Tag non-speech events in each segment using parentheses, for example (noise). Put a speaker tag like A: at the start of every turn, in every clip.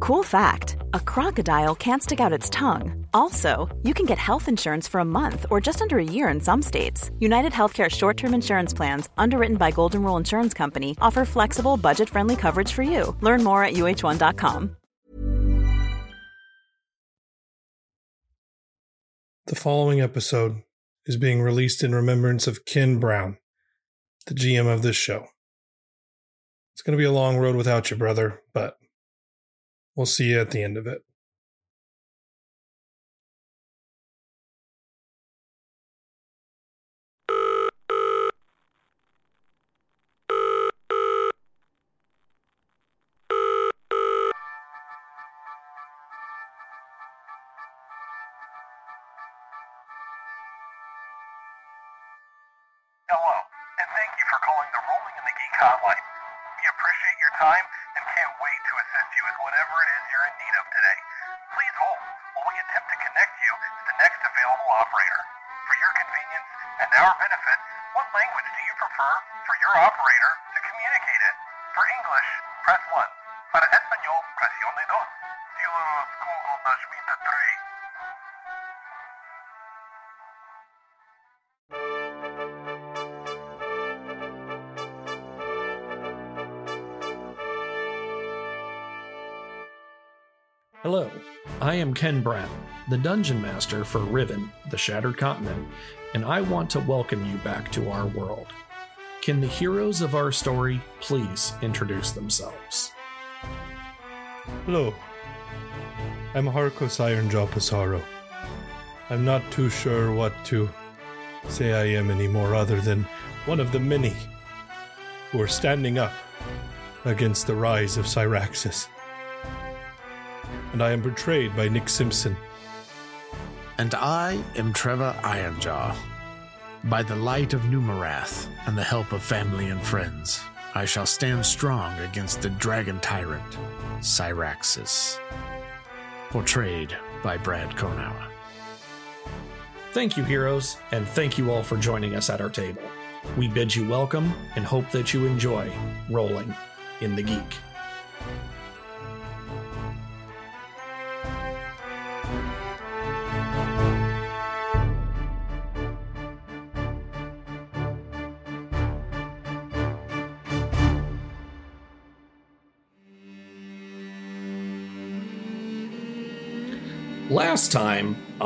A: Cool fact a crocodile can't stick out its tongue. Also, you can get health insurance for a month or just under a year in some states. United Healthcare short term insurance plans, underwritten by Golden Rule Insurance Company, offer flexible, budget friendly coverage for you. Learn more at uh1.com.
B: The following episode is being released in remembrance of Ken Brown, the GM of this show. It's going to be a long road without you, brother, but we'll see you at the end of it.
C: Prefer for your operator to communicate in? For English, press 1. Para español, presione 2. Dios Google Nashmita 3.
D: Hello, I am Ken Brown, the Dungeon Master for Riven, the Shattered Continent, and I want to welcome you back to our world. Can the heroes of our story please introduce themselves?
B: Hello. I'm Harkos Ironjaw Pissarro. I'm not too sure what to say I am anymore other than one of the many who are standing up against the rise of Syraxis. And I am portrayed by Nick Simpson.
E: And I am Trevor Ironjaw. By the light of Numerath and the help of family and friends, I shall stand strong against the dragon tyrant, Syraxis. Portrayed by Brad Konawa.
D: Thank you, heroes, and thank you all for joining us at our table. We bid you welcome and hope that you enjoy rolling in the geek.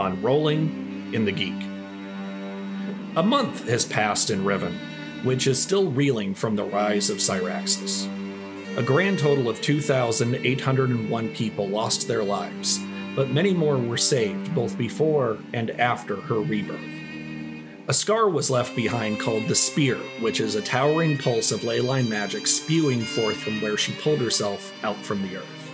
D: On Rolling in the Geek. A month has passed in Riven, which is still reeling from the rise of Syraxis. A grand total of 2,801 people lost their lives, but many more were saved both before and after her rebirth. A scar was left behind called the Spear, which is a towering pulse of leyline magic spewing forth from where she pulled herself out from the earth.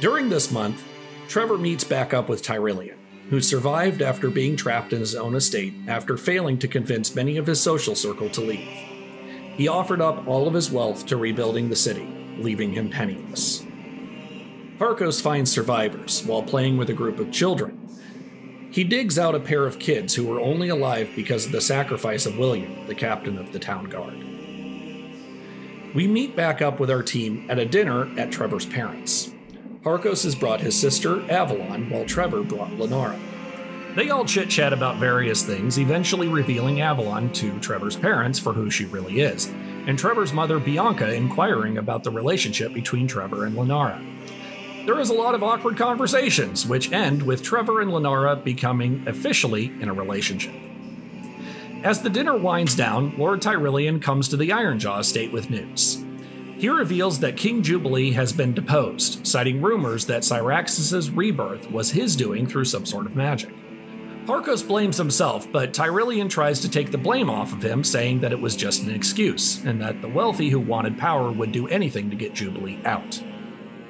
D: During this month, Trevor meets back up with Tyrillian, who survived after being trapped in his own estate after failing to convince many of his social circle to leave. He offered up all of his wealth to rebuilding the city, leaving him penniless. Harkos finds survivors while playing with a group of children. He digs out a pair of kids who were only alive because of the sacrifice of William, the captain of the town guard. We meet back up with our team at a dinner at Trevor's parents'. Harkos has brought his sister, Avalon, while Trevor brought Lenara. They all chit chat about various things, eventually revealing Avalon to Trevor's parents for who she really is, and Trevor's mother, Bianca, inquiring about the relationship between Trevor and Lenara. There is a lot of awkward conversations, which end with Trevor and Lenara becoming officially in a relationship. As the dinner winds down, Lord Tyrillian comes to the Ironjaw estate with news. He reveals that King Jubilee has been deposed, citing rumors that Syraxis' rebirth was his doing through some sort of magic. Harkos blames himself, but Tyrillian tries to take the blame off of him, saying that it was just an excuse, and that the wealthy who wanted power would do anything to get Jubilee out.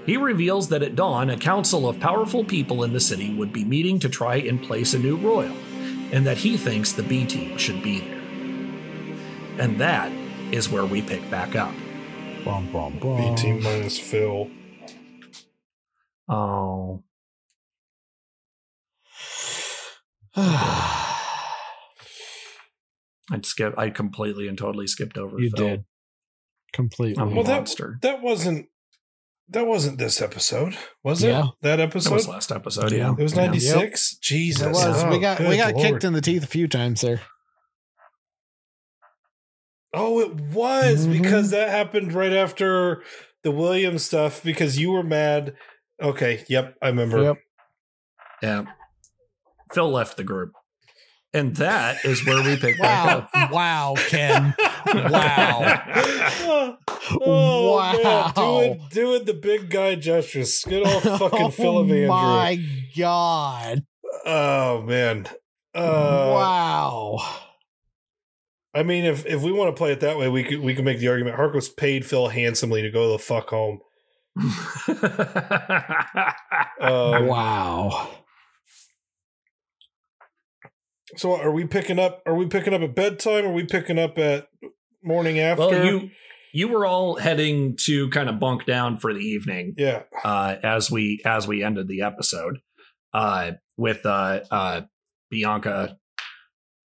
D: He reveals that at dawn, a council of powerful people in the city would be meeting to try and place a new royal, and that he thinks the B team should be there. And that is where we pick back up.
E: Bum, bum, bum.
B: B team minus Phil.
D: Um, (sighs) oh, I skip. I completely and totally skipped over.
E: you
D: Phil.
E: did. Completely.
D: I'm
B: Well, that
D: monster.
B: that wasn't that wasn't this episode, was it?
E: Yeah.
B: That
D: That
B: episode.
D: was last episode. Yeah,
B: it was
D: Yeah.
B: ninety six. Jesus,
E: It was.
B: Oh,
E: we got we
B: oh,
E: got
B: Lord.
E: kicked in the teeth a few times there.
B: Oh, it was
E: Mhm.
B: because that happened right after the Williams stuff because you were mad. Okay, yep, I remember.
E: Yep.
D: Yeah. Phil left the group. And that is where we pick back
E: Wow.
D: up. (laughs)
E: wow, Ken. Wow. (laughs)
B: oh,
E: Wow.
B: man, doing doing the big guy gestures. Good old (laughs) fucking Phil
E: oh
B: Evandrew.
E: my god.
B: Oh man. Uh,
E: wow.
B: I mean, if if we want to play it that way, we could we could make the argument. Harkos paid Phil handsomely to go the fuck home. (laughs) Um,
E: wow.
B: So are we picking up? Are we picking up at bedtime? Are we picking up at morning after?
D: well, you you were all heading to kind of bunk down for the evening
B: yeah.
D: uh, as we as we ended the episode uh, with uh, uh, Bianca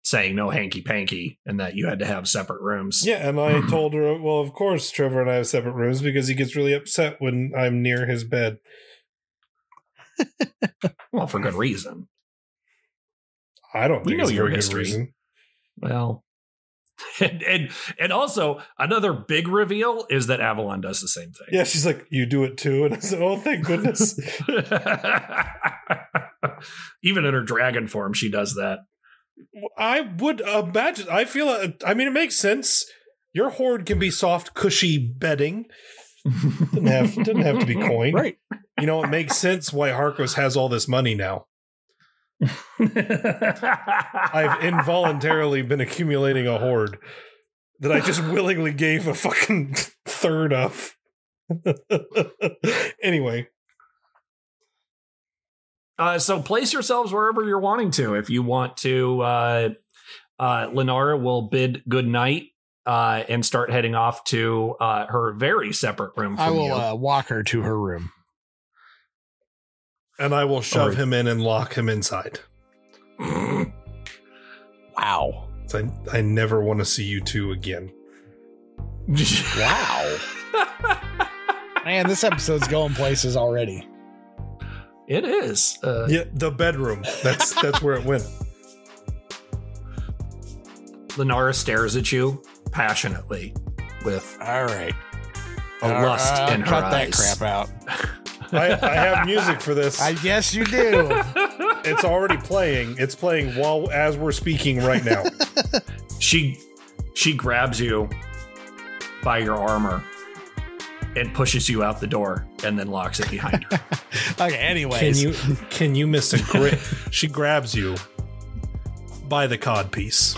D: saying no hanky panky and that you had to have separate rooms.
B: Yeah, and I (laughs) told her, well, of course, Trevor and I have separate rooms because he gets really upset when I'm near his bed. (laughs)
D: Well, for good reason.
B: I don't
D: We know your history.
B: reason.
D: Well, (laughs) and, and and also another big reveal is that Avalon does the same thing.
B: Yeah, she's like, you do it too, and I said, oh, thank goodness.
D: Even in her dragon form, she does that.
B: I would imagine. I feel. I mean, it makes sense. Your hoard can be soft, cushy bedding. Doesn't have doesn't have to be coin.
E: Right.
B: You know, it makes sense why Harkos has all this money now. I've involuntarily been accumulating a hoard that I just willingly gave a fucking third of. (laughs) anyway,
D: Uh, so place yourselves wherever you're wanting to. If you want to, uh, uh, Lenara will bid good night uh, and start heading off to uh, her very separate room from
E: I will
D: you.
E: uh, walk her to her room.
B: and I will shove
D: Alright.
B: him in and lock him inside. (clears throat)
E: Wow.
B: I, I never want to see you two again. (laughs)
E: Wow. (laughs) Man, this episode's going places already.
D: It is. Uh,
B: Yeah, the bedroom. That's (laughs) that's where it went.
D: Lenara stares at you passionately with
E: All right.
D: a lust
E: Uh,
D: in her
E: cut
D: eyes.
E: that crap out.
B: I, I have music for this.
E: I guess you do. (laughs)
B: It's already playing. It's playing while as we're speaking right now.
D: She she grabs you by your armor and pushes you out the door and then locks it behind her. (laughs)
E: okay, anyways.
B: Can you can you miss a grip? (laughs) she grabs you by the cod piece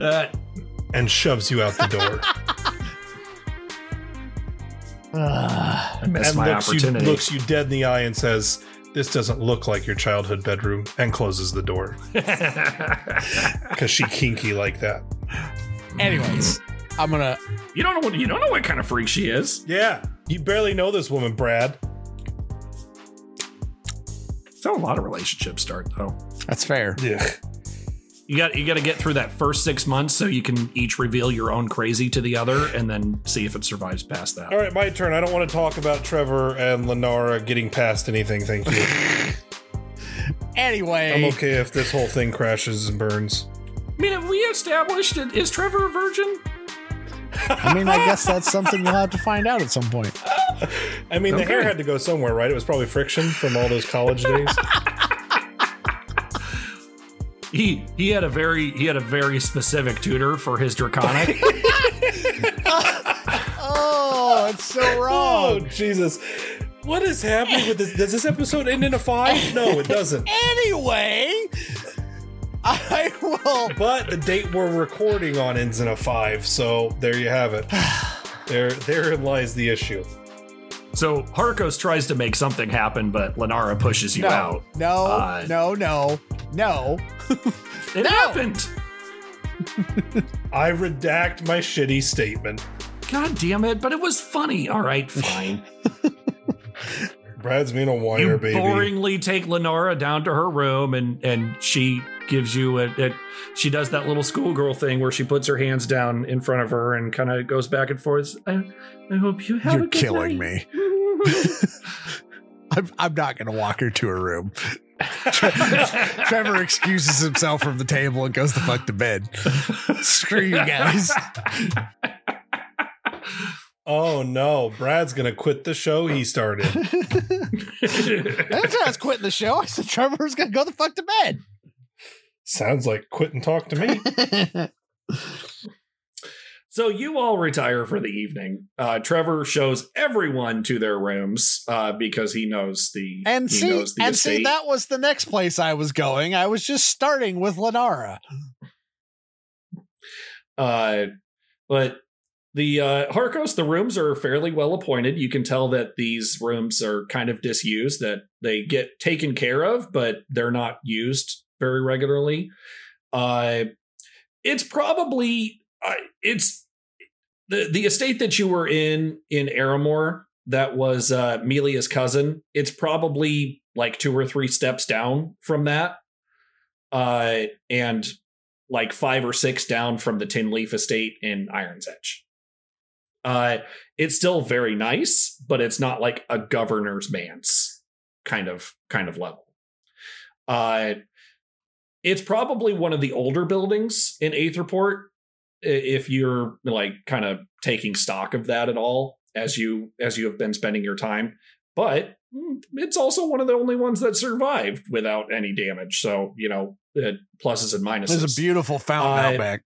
D: Uh,
B: and shoves you out the door. (laughs)
E: Ugh.
D: I missed
B: and
D: my
B: looks you,
D: opportunity.
B: looks you dead in the eye and says, "This doesn't look like your childhood bedroom," and closes the door because she kinky like that.
E: anyways, I'm gonna
D: you don't know what you don't know what kind of freak she is.
B: Yeah, you barely know this woman, Brad.
D: That's how a lot of relationships start, though.
E: that's fair.
B: Yeah.
D: You got you got to get through that first six months so you can each reveal your own crazy to the other, and then see if it survives past that.
B: All right, my turn. I don't want to talk about Trevor and Lenara getting past anything. Thank you. (laughs)
E: Anyway,
B: I'm okay if this whole thing crashes and burns.
D: I mean, have we established it? Is Trevor a virgin?
E: I mean, I guess that's something you'll have to find out at some point.
B: I mean, the hair had to go somewhere, right? It was probably friction from all those college days. (laughs)
D: He he had a very he had a very specific tutor for his draconic. (laughs) (laughs)
E: Oh, it's so
B: oh,
E: wrong.
B: Jesus. What is happening with this? Does this episode end in a five? No, it doesn't.
E: anyway, I will.
B: But the date we're recording on ends in a five, so there you have it. (sighs) There, therein lies the issue.
D: So Harkos tries to make something happen, but Lenara pushes you
F: no,
D: out.
F: no,
D: Uh,
F: no, no, no.
D: It
F: No!
D: happened. (laughs)
B: I redact my shitty statement.
D: God damn it! But it was funny. All right, fine. (laughs)
B: Brad's being a whiner,
D: you
B: baby.
D: boringly take Lenara down to her room, and and she gives you a, a she does that little schoolgirl thing where she puts her hands down in front of her and kind of goes back and forth. I, I hope you have.
E: You're
D: good
E: killing
D: night."
E: me. (laughs) I'm, I'm not going to walk her to her room. (laughs) Trevor excuses himself from the table and goes the fuck to bed. Screw you guys.
B: Oh no, Brad's gonna quit the show he started. (laughs)
F: That's why I was quitting the show. I said Trevor's gonna go the fuck to bed.
B: Sounds like quit and talk to me. (laughs)
D: So you all retire for the evening. Uh, Trevor shows everyone to their rooms uh, because he knows the
F: and
D: he
F: see,
D: knows the
F: and
D: estate.
F: see, that was the next place I was going. I was just starting with Lenara.
D: Uh, but the uh, Harkos, the rooms are fairly well appointed. You can tell that these rooms are kind of disused, that they get taken care of, but they're not used very regularly. Uh, it's probably uh, it's the the estate that you were in in Aramore that was uh, Melia's cousin. It's probably like two or three steps down from that, uh, and like five or six down from the Tin Leaf estate in Iron's Edge. Uh, it's still very nice, but it's not like a governor's manse kind of kind of level. Uh, it's probably one of the older buildings in Aetherport if you're like kind of taking stock of that at all as you as you have been spending your time. But mm, it's also one of the only ones that survived without any damage. So you know uh, pluses and minuses.
F: There's a beautiful fountain
D: Uh,
F: out back.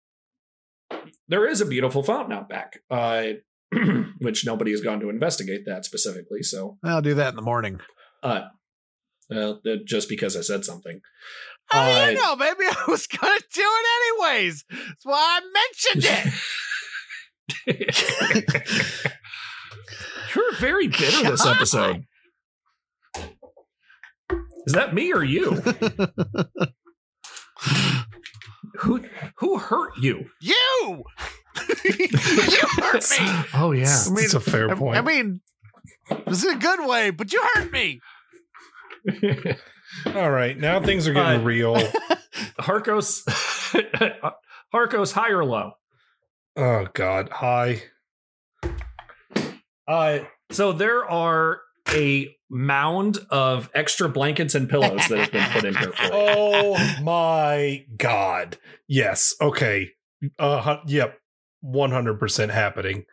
D: there is a beautiful fountain out back uh, (clears throat) which nobody has gone to investigate that specifically so.
F: I'll do that in the morning.
D: uh, well, uh, just because i said something
F: How do
D: Uh,
F: you know? Maybe I (laughs) was gonna do it anyways. That's why I mentioned it. (laughs)
D: You're very bitter this (laughs) episode. Is that me or you? who who hurt you?
F: you, you hurt me.
D: Oh yeah.
F: I mean,
B: That's a fair
F: I-
B: point.
F: I mean, was in a good way, but you hurt me.
B: All right, now things are getting
D: Uh,
B: real. (laughs)
D: Harkos (laughs) Harkos high or low?
B: Oh God, high.
D: Uh so there are a mound of extra blankets and pillows that have been put in here for. (laughs)
B: Oh my God. Yes. Okay. Uh. Yep. One hundred percent happening.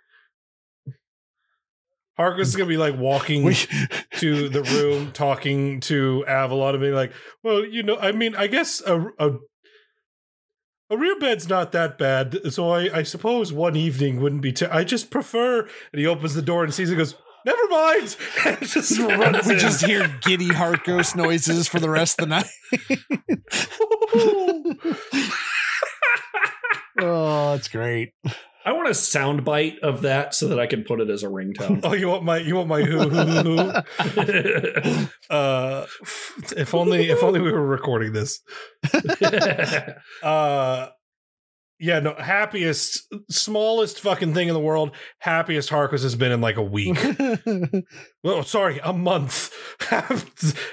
B: Harkos is gonna be like walking
F: We, (laughs)
B: to the room, talking to Avalon, and being like, "Well, you know, I mean, I guess a a, a rear bed's not that bad, so I, I suppose one evening wouldn't be. I just prefer." And he opens the door and sees it, goes, "Never mind," (laughs) and just runs
F: we
B: in.
F: just hear giddy Harkos noises for the rest of the night. (laughs) oh, that's great.
D: I want a sound bite of that so that I can put it as a ringtone. (laughs)
B: Oh, you want my you want my who who who who? (laughs) Uh, if only if only we were recording this. (laughs) Uh, yeah, no, happiest, smallest fucking thing in the world. Happiest Harkos has been in like a week. oh, sorry, a month.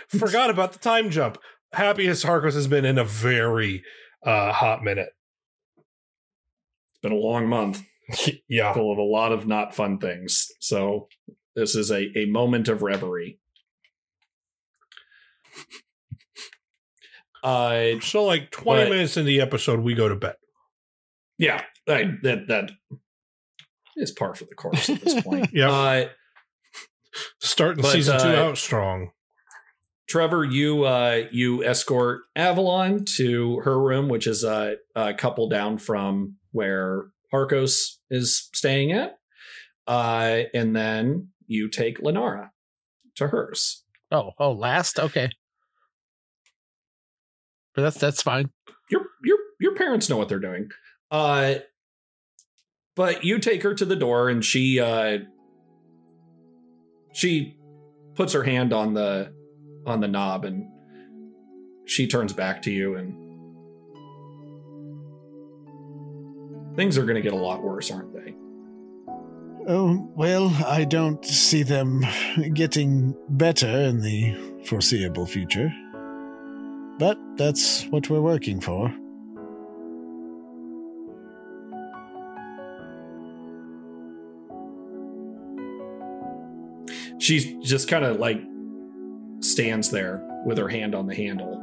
B: Forgot about the time jump. Happiest Harkos has been in a very uh hot minute.
D: It's been a long month. (laughs)
B: yeah.
D: full of a lot of not fun things. So this is a, a moment of reverie. Uh
B: So like 20
D: But-
B: minutes in the episode, we go to bed.
D: yeah, I, that that is par for the course at this point. (laughs)
B: Yep.
D: Uh
B: Starting
D: But,
B: season two
D: uh,
B: out strong.
D: Trevor, you uh you escort Avalon to her room, which is uh, a couple down from where Harkos is staying at. Uh and then you take Lenara to hers.
F: Oh, oh, last? Okay. But that's that's fine.
D: your your your parents know what they're doing. Uh but you take her to the door and she uh she puts her hand on the on the knob and she turns back to you and things are going to get a lot worse aren't they
E: Oh, well, I don't see them getting better in the foreseeable future. But that's what we're working for.
D: she just kind of like stands there with her hand on the handle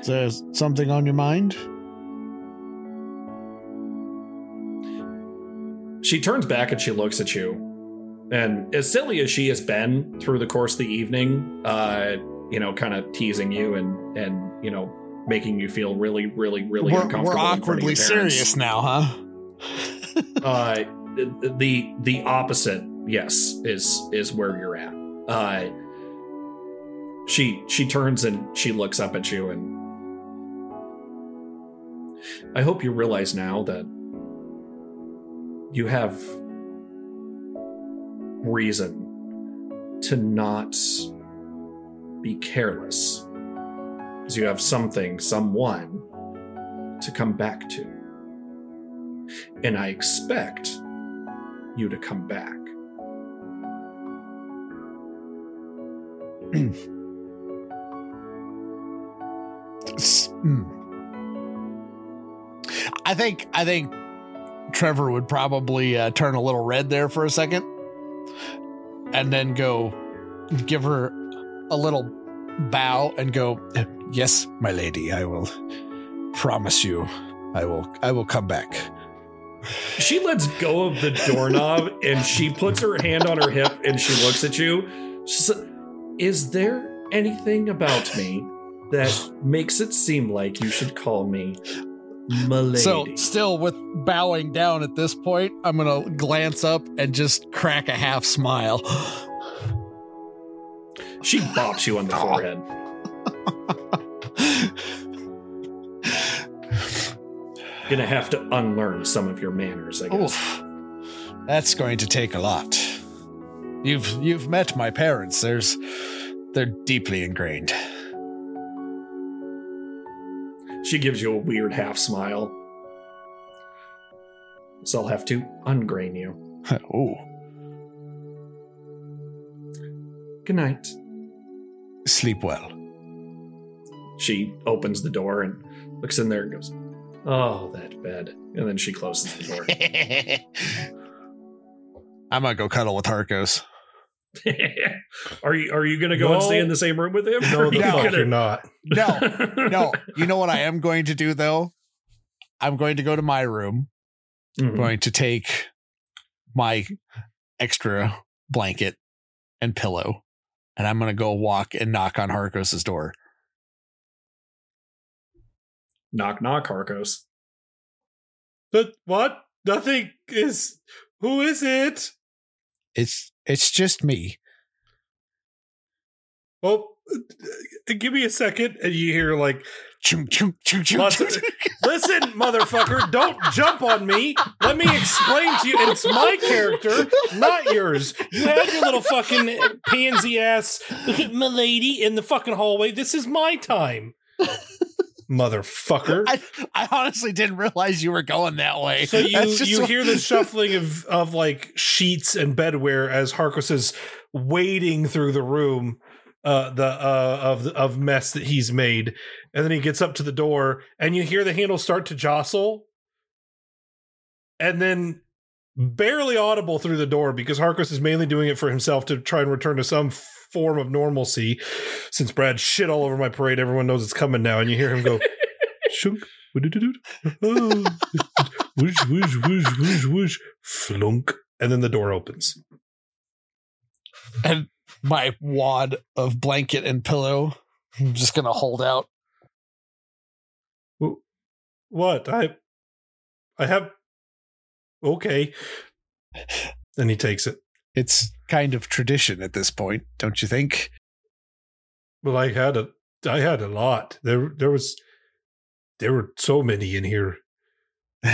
E: Is there something on your mind?
D: She turns back and she looks at you. And as silly as she has been through the course of the evening uh you know kind of teasing you and and you know making you feel really really really
F: we're,
D: uncomfortable
F: we're awkwardly serious now, huh? (laughs)
D: uh the the opposite yes is is where you're at. Uh she she turns and she looks up at you and i hope you realize now that you have reason to not be careless because you have something someone to come back to and I expect you to come back. (clears throat)
E: Hmm.
F: I think I think Trevor would probably uh, turn a little red there for a second, and then go give her a little bow and go,
E: Yes, my lady, I will promise you I will I will come back.
D: She lets go of the doorknob (laughs) and she puts her hand on her hip and she looks at you. Says, Is there anything about me that makes it seem like you should call me Milady?
F: So, still with bowing down at this point, I'm going to glance up and just crack a half smile. (gasps)
D: she bops you on the forehead. (sighs) Gonna have to unlearn some of your manners, I guess.
E: Oof. That's going to take a lot. You've you've met my parents. There's they're deeply ingrained.
D: She gives you a weird half smile. So I'll have to ungrain you. (laughs)
E: oh,
D: Good night.
E: sleep well.
D: She opens the door and looks in there and goes, Oh, that bed. And then she closes the door. (laughs)
E: I might go cuddle with Harkos. (laughs)
D: are you are you gonna go and stay in the same room with him?
B: No, the
D: you
B: fuck
D: gonna-
B: you're not.
F: No, no. (laughs) You know what I am going to do though? I'm going to go to my room. I'm
D: Mhm.
F: going to take my extra blanket and pillow, and I'm going to go walk and knock on Harkos's door.
D: Knock knock, Harkos.
B: But what? Nothing is. Who is it?
E: It's it's just me.
B: Oh, uh, give me a second, and you hear like,
F: chunk, chunk, chunk,
B: Lots of- "Listen, motherfucker, don't jump on me. Let me explain to you. It's my character, not yours. You had your little fucking pansy ass (laughs) milady in the fucking hallway. This is my time, motherfucker." (laughs)
F: I, I honestly didn't realize you were going that way.
B: So you you
F: what-
B: hear the shuffling of of like sheets and bedwear as Harkos is wading through the room, uh, the uh of of mess that he's made, and then he gets up to the door, and you hear the handle start to jostle, and then barely audible through the door because Harkos is mainly doing it for himself to try and return to some form of normalcy. Since Brad shit all over my parade, everyone knows it's coming now, and you hear him go, (laughs) "Shunk." (laughs) Whoosh, whoosh, whoosh, whoosh, whoosh, flunk, and then the door opens.
F: and my wad of blanket and pillow. I'm just gonna hold out.
B: What? I, I have. Okay. Then he takes it.
E: It's kind of tradition at this point, don't you think?
B: Well, I had a, I had a lot. There, there was, there were so many in here. (laughs)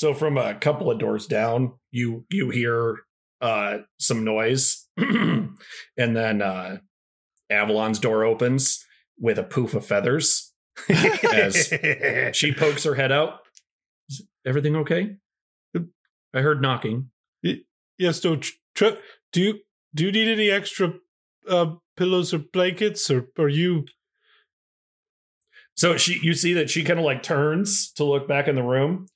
D: So from a couple of doors down, you you hear uh some noise, (clears throat) and then uh Avalon's door opens with a poof of feathers (laughs) as she (laughs) pokes her head out. Is everything okay? I heard knocking.
B: yes, no. Tr- tr- do you do you need any extra uh, pillows or blankets, or are you?
D: So she, you see that she kind of like turns to look back in the room,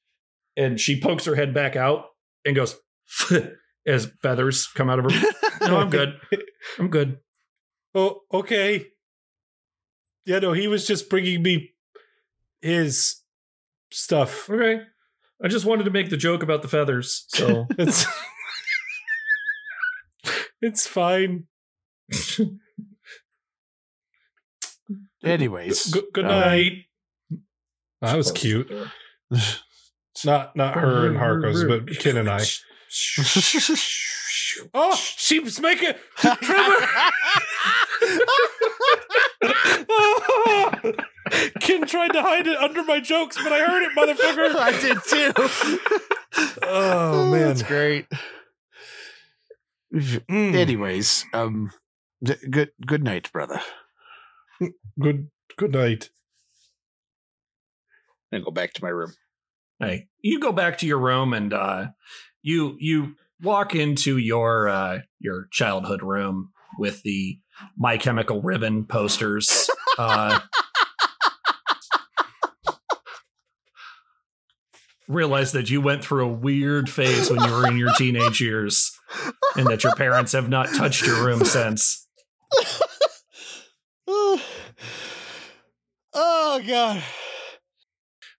D: and she pokes her head back out and goes (laughs) as feathers come out of her. no, I'm good. (laughs) I'm good.
B: Oh, okay. Yeah, no, he was just bringing me his stuff.
D: Okay. I just wanted to make the joke about the feathers. So (laughs)
B: It's it's fine.
E: Anyways,
B: Good, good
E: uh,
B: night. that was cute. Not not her and Harkos, but Ken and I. Oh, she's making Trevor. (laughs) Ken tried to hide it under my jokes, but I heard it, motherfucker. (laughs)
E: I did too.
B: Oh man.
E: that's great.
B: Mm.
E: Anyways, um, d- good good night, brother.
B: Good good night.
F: And go back to my room.
D: Hey, you go back to your room and uh, you you walk into your uh, your childhood room with the My Chemical Ribbon posters. (laughs) Uh, realize that you went through a weird phase when you were in your teenage years, and that your parents have not touched your room since.
F: oh, (sighs) oh god.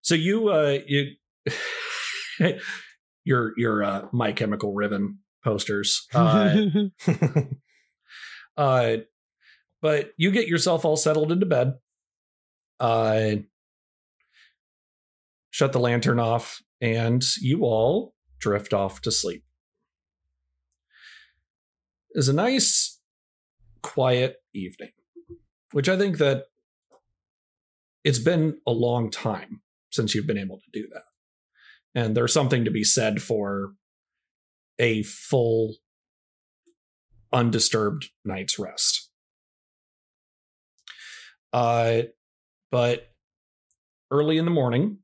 D: So you uh you your your uh My Chemical Ribbon posters. (laughs) Uh Uh, but you get yourself all settled into bed. Uh, shut the lantern off, and you all drift off to sleep. It's a nice, quiet evening, which I think that it's been a long time since you've been able to do that. And there's something to be said for a full undisturbed night's rest. Uh, but early in the morning,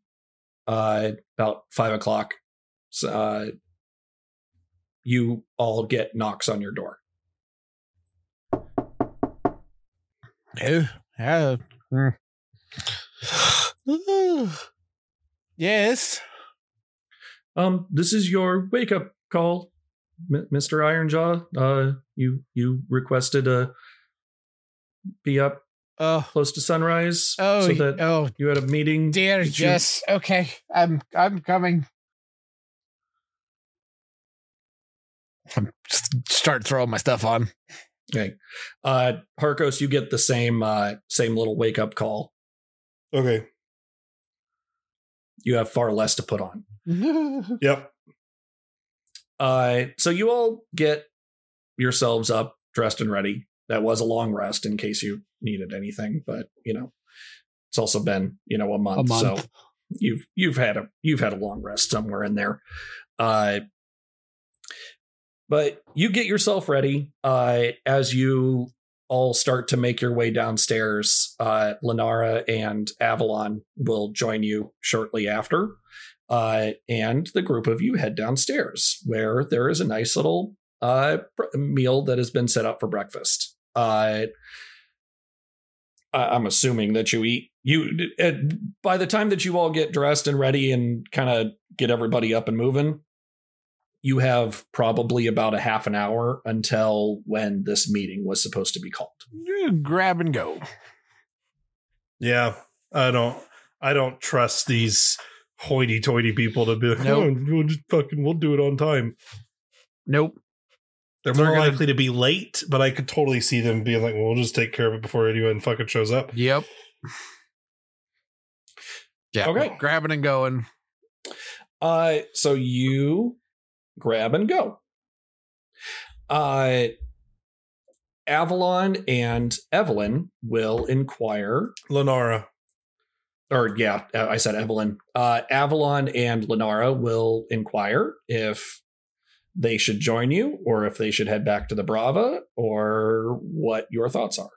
D: uh, about five o'clock, uh, you all get knocks on your door.
E: Oh, yeah. (sighs)
F: yes.
D: Um, this is your wake up call, M- Mister Ironjaw. Uh, you you requested to be up
F: Oh,
D: close to sunrise,
F: oh,
D: so that
F: oh,
D: you had a meeting.
F: dear.
D: Did you-
F: Yes. Okay. I'm. I'm coming.
E: I'm just start throwing my stuff on.
D: Okay. Uh Harkos, you get the same uh same little wake up call.
B: Okay.
D: You have far less to put on. (laughs)
B: Yep.
D: Uh so you all get yourselves up, dressed and ready. That was a long rest in case you needed anything, but you know, it's also been, you know, a month.
F: month.
D: So you've you've had a you've had a long rest somewhere in there. Uh but you get yourself ready uh as you all start to make your way downstairs. Uh Lenara and Avalon will join you shortly after. Uh and the group of you head downstairs where there is a nice little uh meal that has been set up for breakfast. Uh I- I'm assuming that you eat you uh, by the time that you all get dressed and ready and kind of get everybody up and moving you have probably about a half an hour until when this meeting was supposed to be called
E: Grab and go.
B: Yeah. I don't I don't trust these hoity toity people to be like,
E: Nope.
B: "Oh, we'll just fucking we'll do it on time.
E: Nope.
B: They're
E: They're
B: more
E: gonna-
B: likely to be late, but I could totally see them being like, well, we'll just take care of it before anyone fucking shows up.
E: Yep. Yeah.
D: Okay.
E: Grabbing and going.
D: uh so you grab and go uh avalon and evelyn will inquire
B: Lenara.
D: Or yeah, uh, I said Evelyn. Uh, Avalon and Lenara will inquire if they should join you or if they should head back to the Brava or what your thoughts are.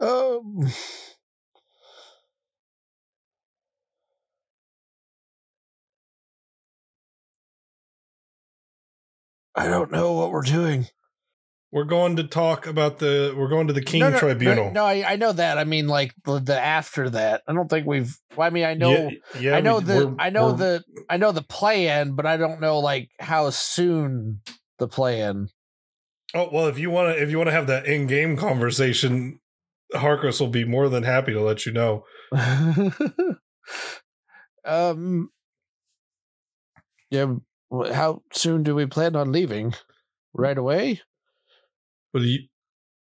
F: Um, I don't know what we're doing.
B: We're going to talk about the. We're going to the King
F: no, no,
B: Tribunal.
F: No, no I, I know that. I mean, like the, the after that. I don't think we've. Well, I mean, I know.
B: Yeah, yeah,
F: I know
B: we-
F: the. I know the. I know the plan, but I don't know like how soon the plan.
B: Oh well, if you want to, if you want to have that in-game conversation, Harkos will be more than happy to let you know. (laughs)
F: um. Yeah. How soon do we plan on leaving? Right away.
B: But, he,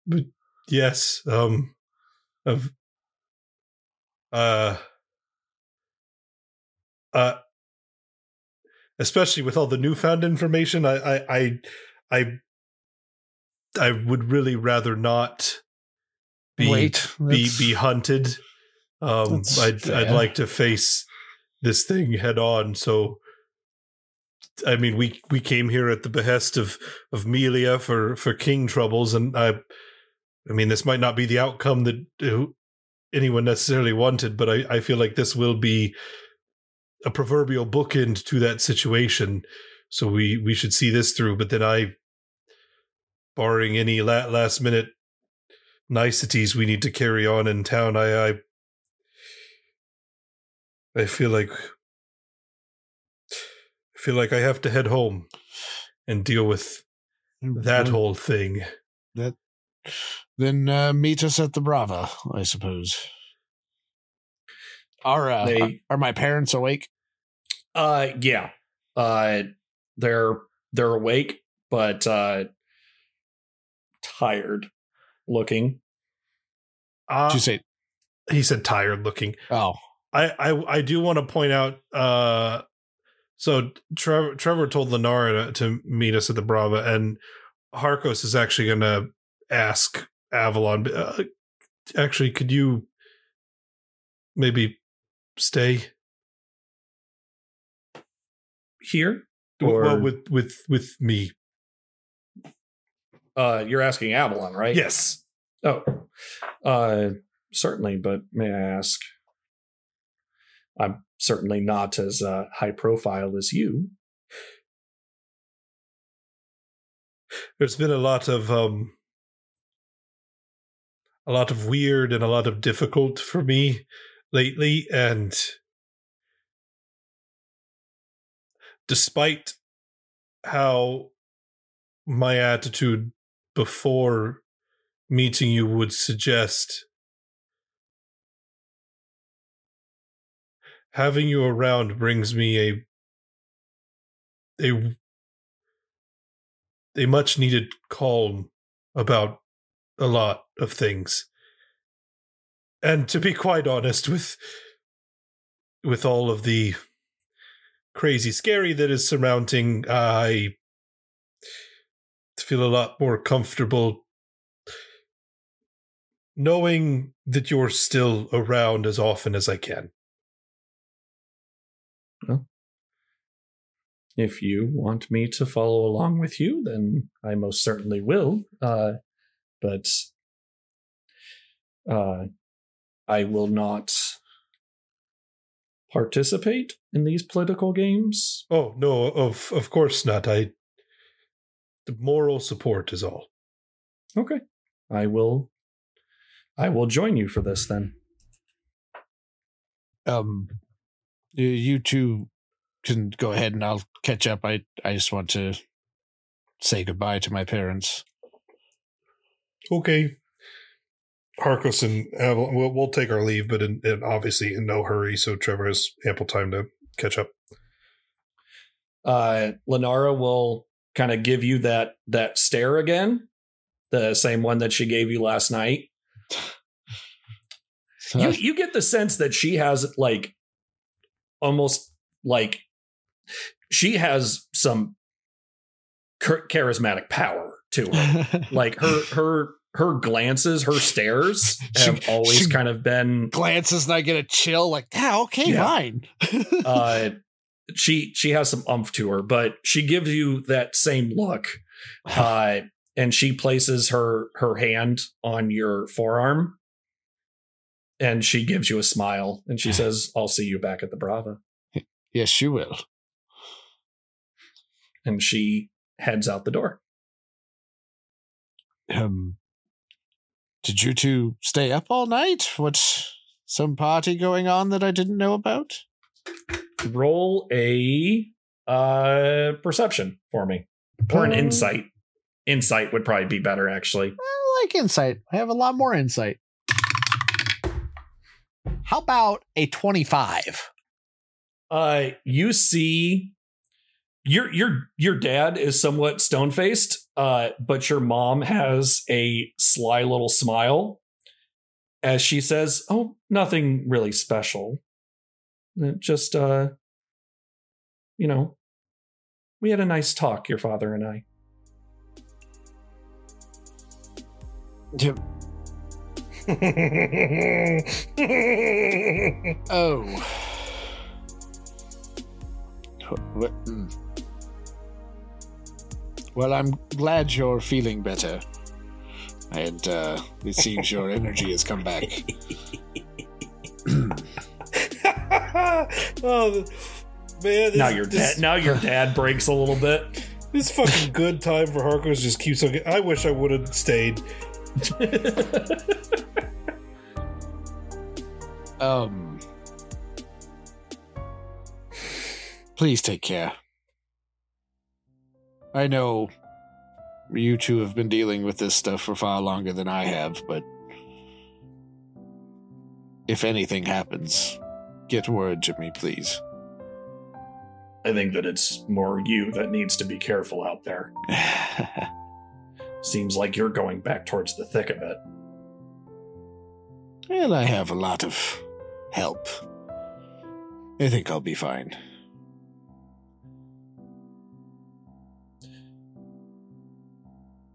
B: but yes, um, of, uh, uh, especially with all the newfound information, I, I, I, I, I would really rather not be
F: Wait.
B: be be hunted. Um, I'd I'd like to face this thing head on. So, I mean, we we came here at the behest of of Melia for for king troubles, and I, I mean, this might not be the outcome that uh, anyone necessarily wanted, but I I feel like this will be a proverbial bookend to that situation. So we we should see this through. But then I, barring any la- last minute niceties we need to carry on in town, I I, I feel like feel like I have to head home and deal with that
F: Then-
B: whole thing.
F: That. Then uh, meet us at the Brava, I suppose. Are uh,
D: They-
F: are, are my parents awake?
D: Uh yeah. Uh they're they're awake but uh tired looking.
B: Uh,
F: Did you say?
B: he said tired looking.
F: Oh,
B: I, I I do want to point out. Uh, so Trevor Trevor told Lenara to, to meet us at the Brava, and Harkos is actually going to ask Avalon. Uh, actually, could you maybe stay?
D: Here?
B: well,
D: Or
B: with with with me.
D: uh you're asking Avalon, right?
B: Yes.
D: Oh. Uh certainly, but may I ask I'm certainly not as uh, high profile as you.
B: There's been a lot of um a lot of weird and a lot of difficult for me lately and despite how my attitude before meeting you would suggest having you around brings me a a a much needed calm about a lot of things. And to be quite honest with with all of the crazy scary that is surmounting i feel a lot more comfortable knowing that you're still around as often as i can Well,
D: if you want me to follow along with you, then I most certainly will. Uh, but uh, I will not participate in these political games.
B: oh no of of course not i the moral support is all
D: Okay, I will. I will join you for this then.
F: um, you, you two can go ahead and I'll catch up. I I just want to say goodbye to my parents.
B: Okay. Harkos and Avalon, we'll, we'll take our leave, but in, in obviously in no hurry, so Trevor has ample time to catch up.
D: uh Lenara will kind of give you that that stare again, the same one that she gave you last night. (sighs) You you get the sense that she has like almost like she has some charismatic power to her. (laughs) like her her her glances, her stares (laughs)
F: She-
D: have always
F: she-
D: kind of been
F: Glances and I get a chill, like, yeah, okay,
D: Yeah.
F: fine. (laughs)
D: uh she she has some umph to her, but she gives you that same look. (sighs) Uh and she places her her hand on your forearm and she gives you a smile and she says, I'll see you back at the Brava.
F: yes, you will.
D: And she heads out the door.
F: Um, did you two stay up all night? What's some party going on that I didn't know about?
D: Roll a uh perception for me. Or an
F: Um,
D: insight. Insight would probably be better actually.
F: I like insight. I have a lot more insight. How about a 25?
D: uh you see your your your dad is somewhat stone faced uh but your mom has a sly little smile as she says oh nothing really special. Uh, just uh you know we had a nice talk your father and i
F: Oh. What-. Well, I'm glad you're feeling better. And uh, it seems your energy has come back. (laughs)
B: oh, man. This,
D: now your
B: this,
D: dad now your dad breaks a little bit
B: This fucking good time for Harkos just keeps on. I wish I would have stayed. (laughs)
F: Um. Please take care. I know you two have been dealing with this stuff for far longer than I have, but if anything happens, get word to me, please.
D: i think that it's more you that needs to be careful out there (laughs) seems like you're going back towards the thick of it
F: well, I have a lot of help. I think I'll be fine.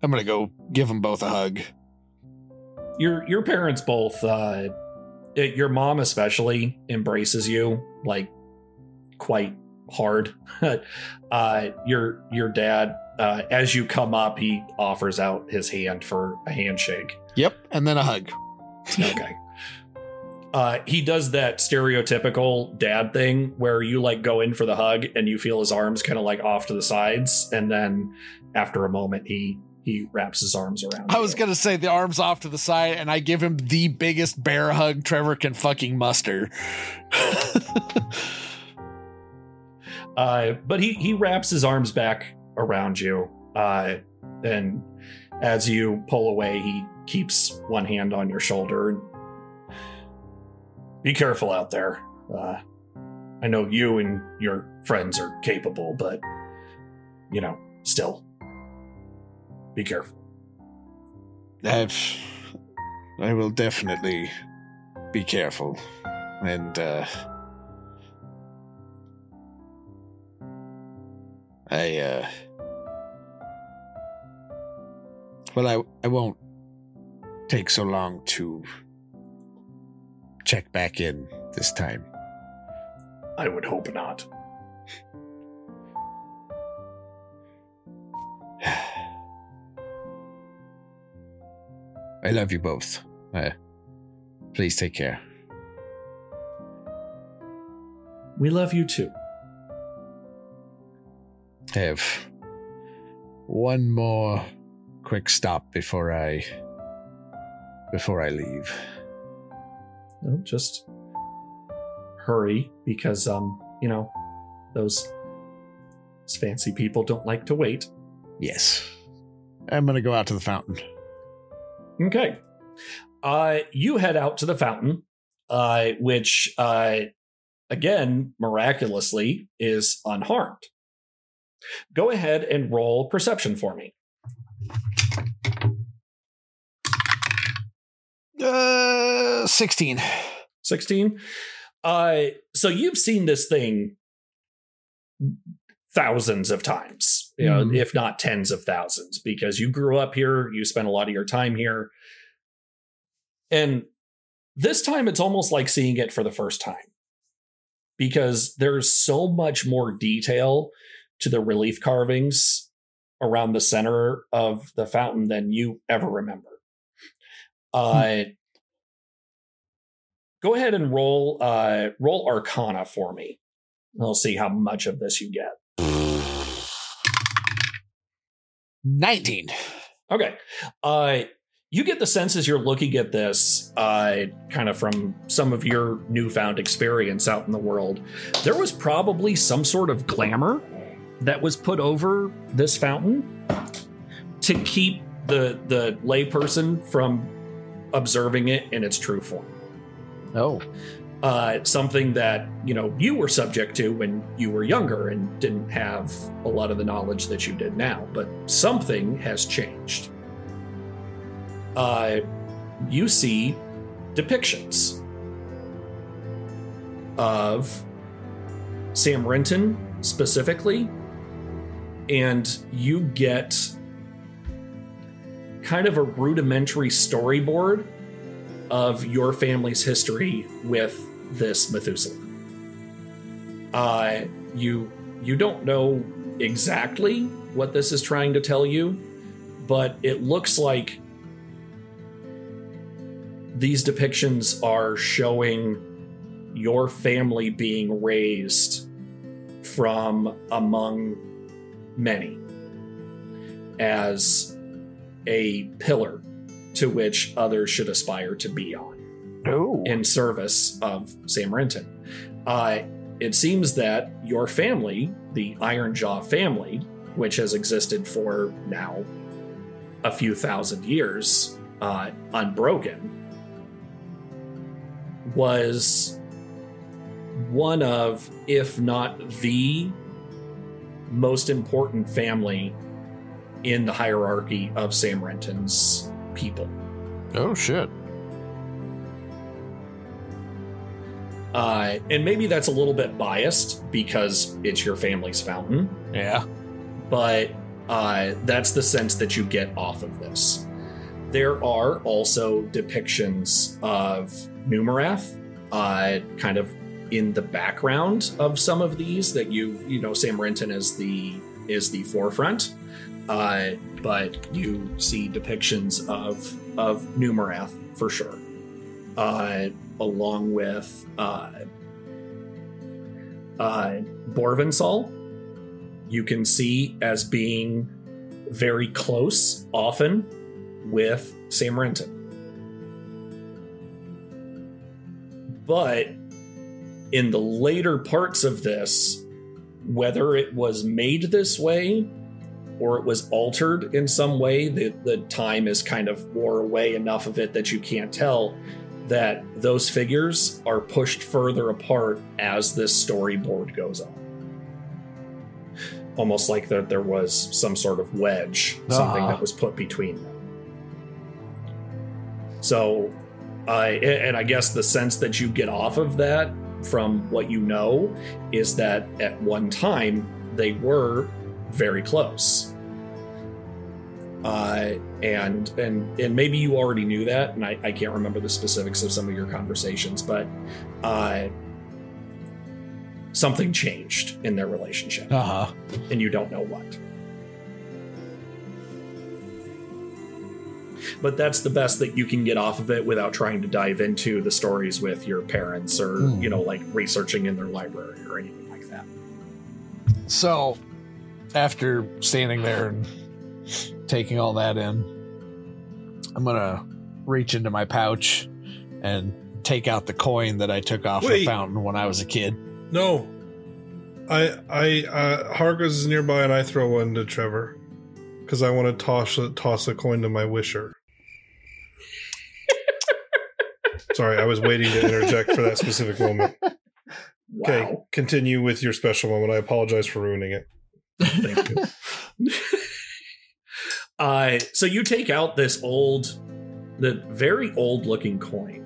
F: I'm gonna go give them both a hug.
D: your your parents both uh your mom especially embraces you like quite hard (laughs) uh your your dad uh as you come up he offers out his hand for a handshake
F: Yep, and then a hug.
D: okay (laughs) uh he does that stereotypical dad thing where you like go in for the hug and you feel his arms kind of like off to the sides and then after a moment he he wraps his arms around
F: I was
D: you.
F: gonna say the arms off to the side, and I give him the biggest bear hug Trevor can fucking muster. (laughs)
D: Uh, but he he wraps his arms back around you, uh, and as you pull away, he keeps one hand on your shoulder. Be careful out there. Uh, I know you and your friends are capable, but you know, still, be careful.
F: I've, I will definitely be careful, and uh, I uh, well, I I won't take so long to check back in this time.
D: I would hope not.
F: I love you both. Uh, please take care.
D: We love you too.
F: Have one more quick stop before I before I leave.
D: No, just hurry because um, you know, those those fancy people don't like to wait.
F: Yes. I'm gonna go out to the fountain.
D: Okay. Uh you head out to the fountain, uh, which uh again, miraculously, is unharmed. Go ahead and roll perception for me.
F: Uh, sixteen.
D: 16. Uh so you've seen this thing thousands of times, you know,
F: Mhm.
D: if not tens of thousands, because you grew up here, you spent a lot of your time here. And this time it's almost like seeing it for the first time because there's so much more detail to the relief carvings around the center of the fountain than you ever remember. Uh, go ahead and roll uh, roll Arcana for me. I'll see how much of this you get.
F: 19.
D: Okay. Uh you get the sense as you're looking at this, uh, kind of from some of your newfound experience out in the world, there was probably some sort of glamour that was put over this fountain to keep the the layperson from observing it in its true form.
F: Oh.
D: Uh, something that you know you were subject to when you were younger and didn't have a lot of the knowledge that you did now, but something has changed uh, you see depictions of Sam Renton specifically, and you get kind of a rudimentary storyboard of your family's history with this Methuselah. Uh, you you don't know exactly what this is trying to tell you, but it looks like these depictions are showing your family being raised from among many as a pillar to which others should aspire to be on
F: Oh.
D: in service of Sam Renton. Uh, it seems that your family, the Ironjaw family, which has existed for now a few thousand years, uh, unbroken, was one of, if not the most important family in the hierarchy of Sam Renton's people.
F: Oh, shit.
D: Uh, and maybe that's a little bit biased because it's your family's fountain,
F: Yeah.
D: but uh, that's the sense that you get off of this. There are also depictions of Numerath, uh, kind of in the background of some of these that you you know Sam Renton is the is the forefront, uh, but you see depictions of of Numerath for sure, uh, along with uh, uh, Borvinsol. You can see as being very close, often with Sam Renton. But in the later parts of this, whether it was made this way or it was altered in some way, the, the time is kind of wore away enough of it that you can't tell that those figures are pushed further apart as this storyboard goes on. Almost like that there was some sort of wedge, something
F: Ah.
D: that was put between them. So, I and I guess the sense that you get off of that from what you know is that at one time they were very close. Uh, and and and maybe you already knew that, and I, I can't remember the specifics of some of your conversations, but uh, something changed in their relationship,
F: Uh huh.
D: and you don't know what. But that's the best that you can get off of it without trying to dive into the stories with your parents or,
F: Hmm.
D: you know, like researching in their library or anything like that.
F: So, after standing there and taking all that in, I'm gonna reach into my pouch and take out the coin that I took off the fountain when I was a kid.
B: No. I I uh Harkos is nearby and I throw one to Trevor. Because I want to toss toss a coin to my wisher. (laughs) Sorry, I was waiting to interject for that specific moment. (laughs) Okay, continue with your special moment. I apologize for ruining it.
D: Thank you. (laughs) uh, so you take out this old, the very old looking coin.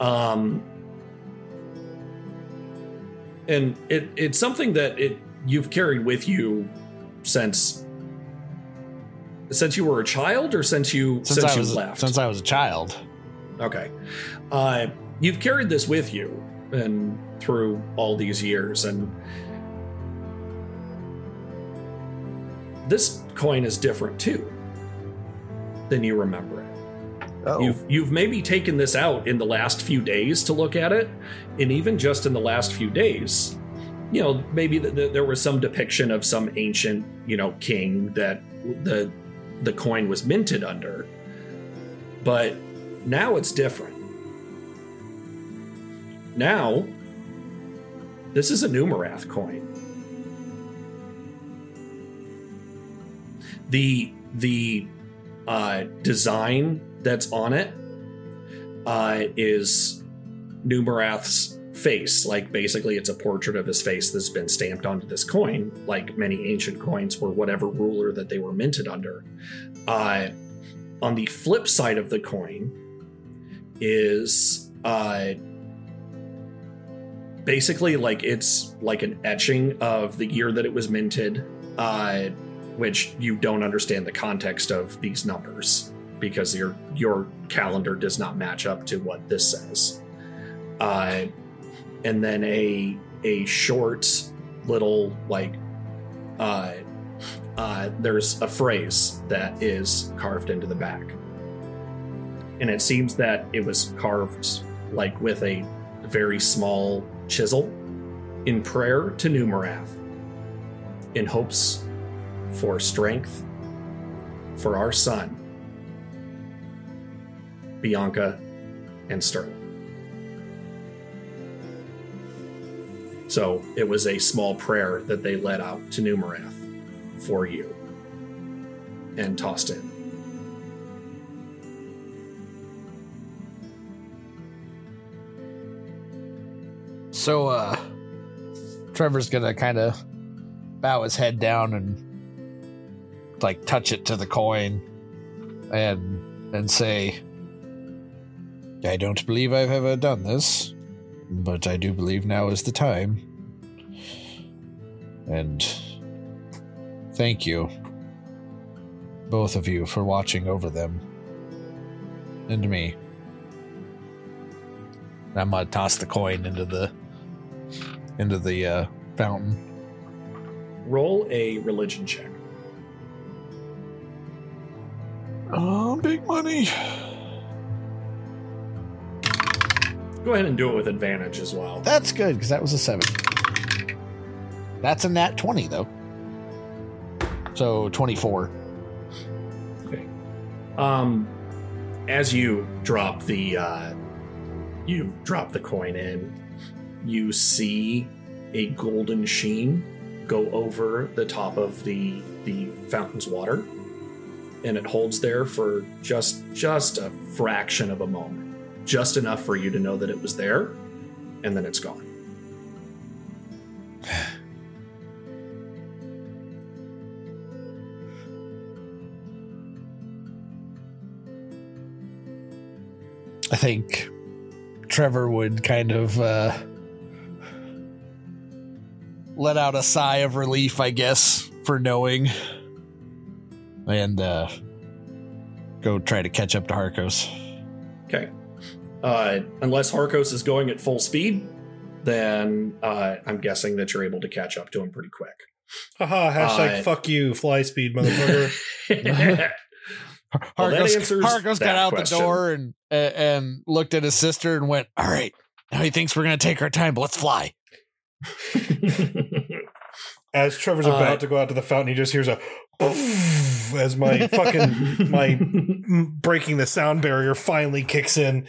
D: Um, and it it's something that it you've carried with you since since you were a child or since you since,
F: Since, I
D: you
F: was
D: left?
F: since I was a child.
D: okay. Uh you've carried this with you and through all these years and this coin is different too than you remember it.
G: Oh,
D: You've you've maybe taken this out in the last few days to look at it, and even just in the last few days, you know, maybe th- th- there was some depiction of some ancient, you know, king that the the coin was minted under. But now it's different. Now, this is a Numerath coin. The the uh, design that's on it uh, is Numerath's face. Like basically, it's a portrait of his face that's been stamped onto this coin, like many ancient coins were whatever ruler that they were minted under. Uh, on the flip side of the coin is uh, basically like it's like an etching of the year that it was minted, uh, which you don't understand the context of these numbers because your your calendar does not match up to what this says. Uh, and then a a short little like uh, uh, there's a phrase that is carved into the back, and it seems that it was carved like with a very small chisel in prayer to Numerath, in hopes for strength for our son, Bianca and Sterling. So it was a small prayer that they let out to Numerath for you and tossed in.
F: So uh Trevor's gonna kind of bow his head down and like touch it to the coin and and say I don't believe I've ever done this, but I do believe now is the time. And thank you both of you for watching over them and me. I'm gonna toss the coin into the into the uh, fountain.
D: Roll a religion check.
F: Oh, big money.
D: Go ahead and do it with advantage as well.
F: That's good because that was a seven. That's a nat twenty though. So twenty-four.
D: Um, as you drop the uh, you drop the coin in, you see a golden sheen go over the top of the the fountain's water, and it holds there for just just a fraction of a moment, just enough for you to know that it was there, and then it's gone.
F: I think Trevor would kind of uh, let out a sigh of relief, I guess, for knowing, and uh, go try to catch up to Harkos.
D: Okay. Uh, unless Harkos is going at full speed, then uh, I'm guessing that you're able to catch up to him pretty quick.
B: Haha, hashtag
D: Uh,
B: fuck you, fly speed, motherfucker. (laughs)
D: Well, that
F: Harkos,
D: answers
F: Harkos got out
D: question.
F: the door and uh, and looked at his sister and went, "All right, now he thinks we're gonna take our time, but let's fly." (laughs)
B: As Trevor's
D: Uh,
B: about to go out to the fountain, he just hears a as my fucking my (laughs) breaking the sound barrier finally kicks in.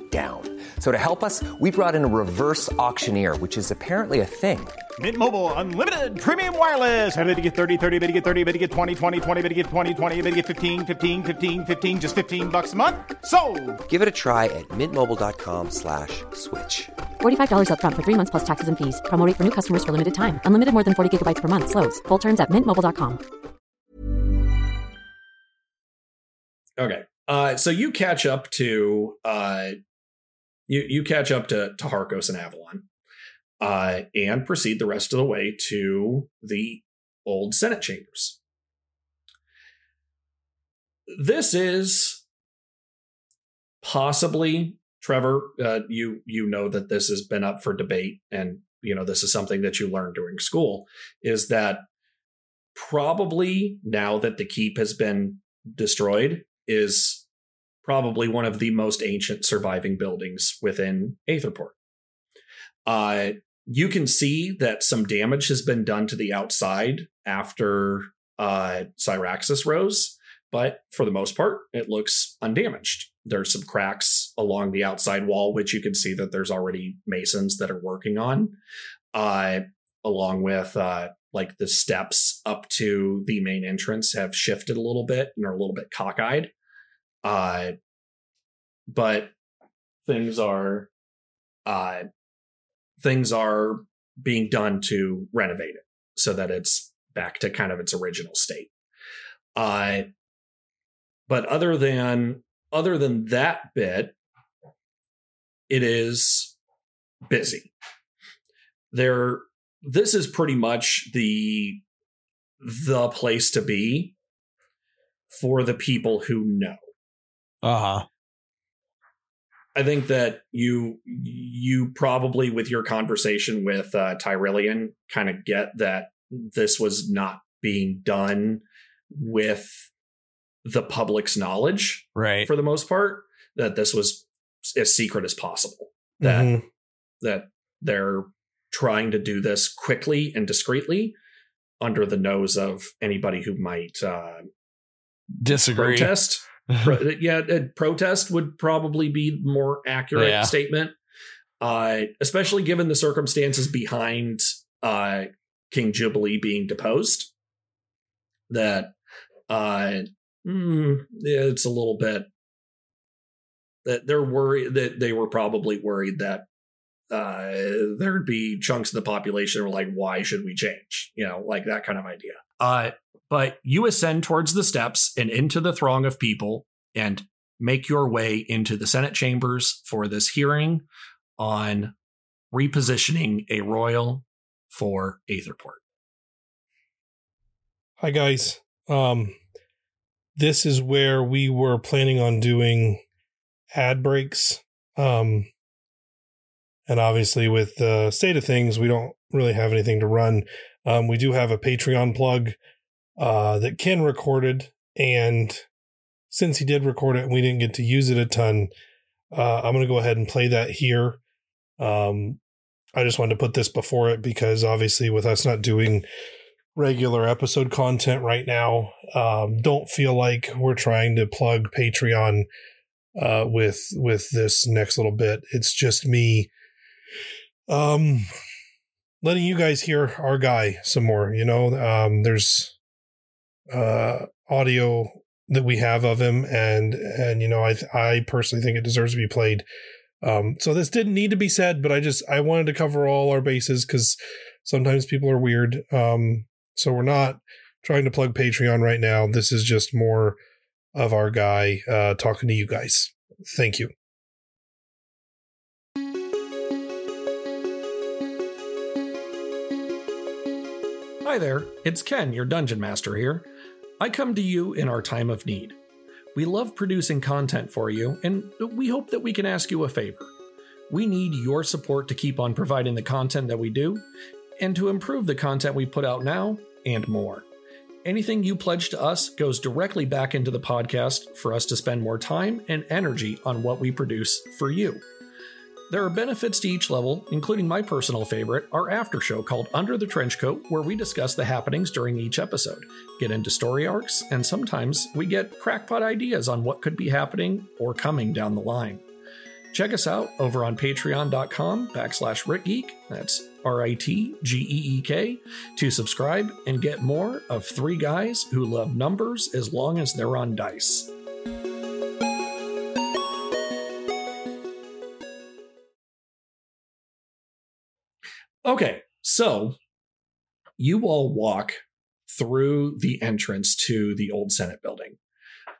G: down. So to help us, we brought in a reverse auctioneer, which is apparently a thing.
H: Mint Mobile unlimited premium wireless. Ready to get 30, 30, bit to get 30, bit to get 20, 20, 20, bit to get 20, 20, bit to get 15, 15, 15, 15 just 15 bucks a month. So,
G: Give it a try at mintmobile.com slash switch.
I: $45 upfront for three months plus taxes and fees. Promo rate for new customers for limited time. Unlimited more than 40 gigabytes per month. Slows. Full terms at mintmobile.com.
D: Okay. Uh, so you catch up to uh, you you catch up to to Harkos and Avalon, uh, and proceed the rest of the way to the old Senate chambers. This is possibly Trevor. Uh, you you know that this has been up for debate, and you know this is something that you learned during school. Is that probably now that the keep has been destroyed is probably one of the most ancient surviving buildings within Aetherport. Uh, you can see that some damage has been done to the outside after uh, Syraxis rose, but for the most part, it looks undamaged. There's some cracks along the outside wall, which you can see that there's already masons that are working on, uh, along with uh, like the steps up to the main entrance have shifted a little bit and are a little bit cockeyed. Uh, but things are uh, things are being done to renovate it so that it's back to kind of its original state. Uh, but other than other than that bit, it is busy. There, this is pretty much the the place to be for the people who know.
F: Uh huh.
D: I think that you you probably with your conversation with uh, Tyrillian kind of get that this was not being done with the public's knowledge,
F: Right.
D: For the most part, that this was as secret as possible. That
B: Mhm.
D: that they're trying to do this quickly and discreetly under the nose of anybody who might uh,
F: Disagree.
D: protest. Pro- (laughs) yeah, protest would probably be more accurate
F: Yeah.
D: statement, uh, especially given the circumstances behind uh, King Jubilee being deposed. That uh, mm, yeah, it's a little bit that they're worried that they were probably worried that uh, there'd be chunks of the population who were like, why should we change? You know, like that kind of idea. Uh, but you ascend towards the steps and into the throng of people and make your way into the Senate chambers for this hearing on repositioning a royal for Aetherport.
B: Hi guys. Um this is where we were planning on doing ad breaks. Um and obviously with the state of things, we don't really have anything to run. Um we do have a Patreon plug uh that Ken recorded and since he did record it we didn't get to use it a ton, uh I'm going to go ahead and play that here. Um I just wanted to put this before it because obviously with us not doing regular episode content right now. Um, don't feel like we're trying to plug Patreon uh, with with this next little bit. It's just me um, letting you guys hear our guy some more. You know, um, there's uh, audio that we have of him, and and you know, I I personally think it deserves to be played. Um, so this didn't need to be said, but I just I wanted to cover all our bases because sometimes people are weird. Um, so we're not trying to plug Patreon right now. This is just more of our guy uh, talking to you guys. Thank you.
D: Hi there, it's Ken, your dungeon master here. I come to you in our time of need. We love producing content for you, and we hope that we can ask you a favor. We need your support to keep on providing the content that we do, and to improve the content we put out now, and more. Anything you pledge to us goes directly back into the podcast for us to spend more time and energy on what we produce for you. There are benefits to each level, including my personal favorite, our after show called Under the Trenchcoat, where we discuss the happenings during each episode, get into story arcs, and sometimes we get crackpot ideas on what could be happening or coming down the line. Check us out over on patreon.com backslash ritgeek, that's R-I-T-G-E-E-K, to subscribe and get more of three guys who love numbers as long as they're on dice. Okay, so you all walk through the entrance to the old Senate building.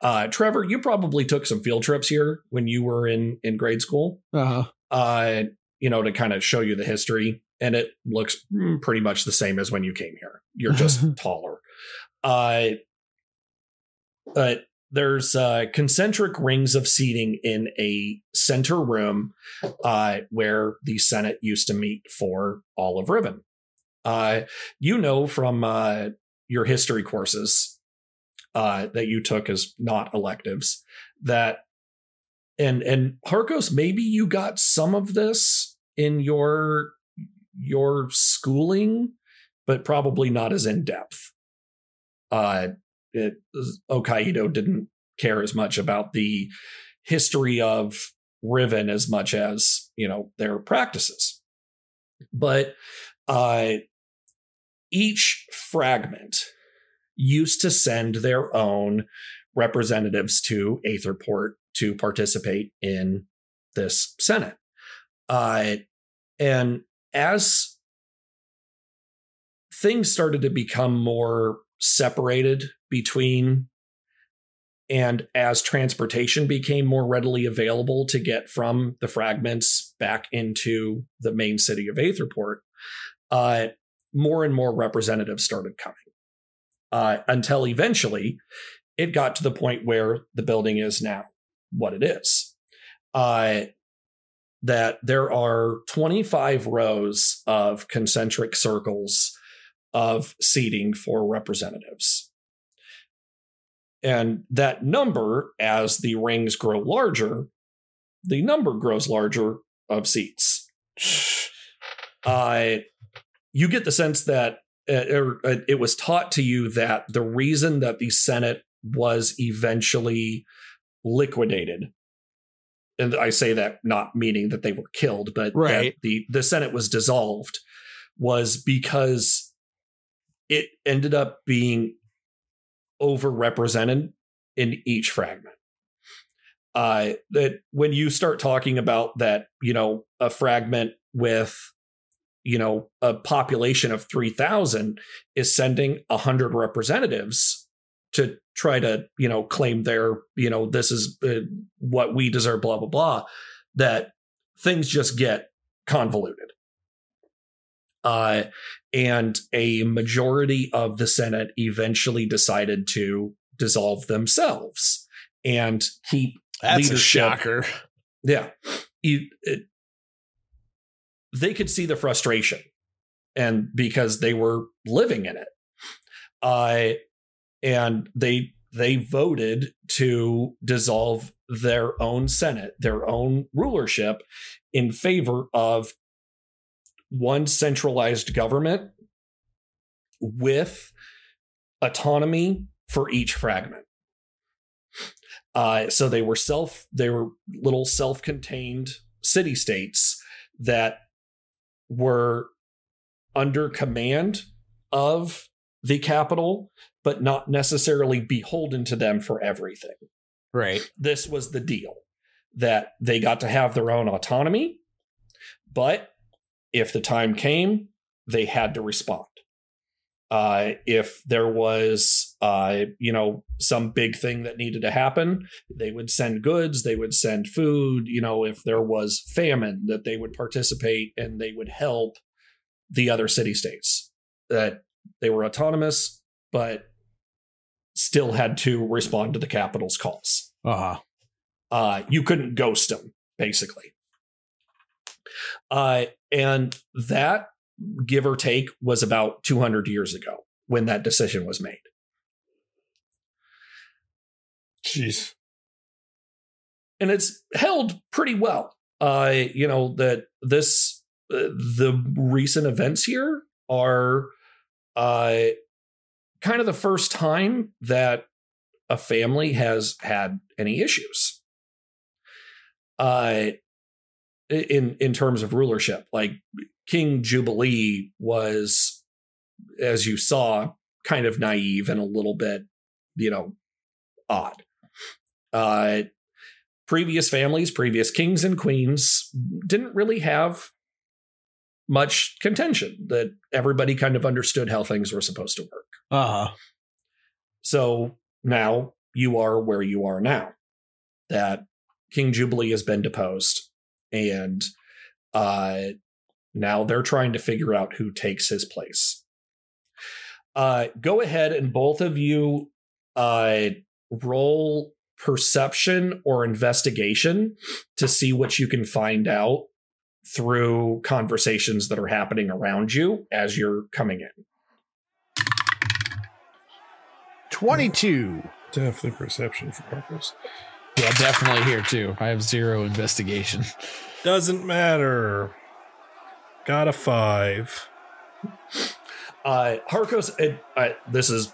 D: Uh, Trevor, you probably took some field trips here when you were in in grade school.
F: Uh-huh.
D: Uh, you know, to kind of show you the history, and it looks mm, pretty much the same as when you came here. You're just (laughs) taller. Uh, but there's uh, concentric rings of seating in a center room uh, where the Senate used to meet for all of Riven. Uh, you know from uh, your history courses uh, that you took as not electives that, and and Harkos, maybe you got some of this in your your schooling, but probably not as in depth. Uh, it Okaido didn't care as much about the history of Riven as much as you know their practices. But uh, each fragment used to send their own representatives to Aetherport to participate in this Senate. Uh, and as things started to become more separated between and as transportation became more readily available to get from the fragments back into the main city of Aetherport, uh, more and more representatives started coming. Uh, until eventually it got to the point where the building is now what it is. Uh, that there are 25 rows of concentric circles of seating for representatives. And that number, as the rings grow larger, the number grows larger of seats. Uh, you get the sense that uh, uh, it was taught to you that the reason that the Senate was eventually liquidated, and I say that not meaning that they were killed, but
F: right.
D: the the Senate was dissolved, was because it ended up being overrepresented in each fragment. Uh, that when you start talking about that, you know, a fragment with, you know, a population of 3,000 is sending 100 representatives to try to, you know, claim their, you know, this is uh, what we deserve, blah, blah, blah, that things just get convoluted. Uh, and a majority of the Senate eventually decided to dissolve themselves and keep
F: That's
D: leadership.
F: a shocker.
D: Yeah. It, they could see the frustration and because they were living in it. Uh, and they they voted to dissolve their own senate, their own rulership in favor of one centralized government with autonomy for each fragment. Uh, so they were self, they were little self-contained city states that were under command of the capital, but not necessarily beholden to them for everything.
F: Right.
D: This was the deal that they got to have their own autonomy, but if the time came, they had to respond. Uh, if there was, uh, you know, some big thing that needed to happen, they would send goods, they would send food. You know, if there was famine, that they would participate and they would help the other city states. That they were autonomous, but still had to respond to the capital's calls.
F: Uh-huh.
D: Uh, you couldn't ghost them, basically. Uh, and that, give or take, was about 200 years ago when that decision was made.
B: Jeez.
D: and it's held pretty well. Uh, you know that this uh, the recent events here are uh kind of the first time that a family has had any issues. Uh in in terms of rulership, like King Jubilee was as you saw kind of naive and a little bit, you know, odd. Uh previous families, previous kings and queens didn't really have much contention that everybody kind of understood how things were supposed to work.
F: Uh-huh.
D: So now you are where you are now. That King Jubilee has been deposed and uh now they're trying to figure out who takes his place. Uh go ahead and both of you uh roll perception or investigation to see what you can find out through conversations that are happening around you as you're coming in.
F: 22.
B: Definitely perception for purpose.
F: Yeah, definitely here too. I have zero investigation.
B: Doesn't matter. Got a five.
D: Uh, Harkos, it, uh, this is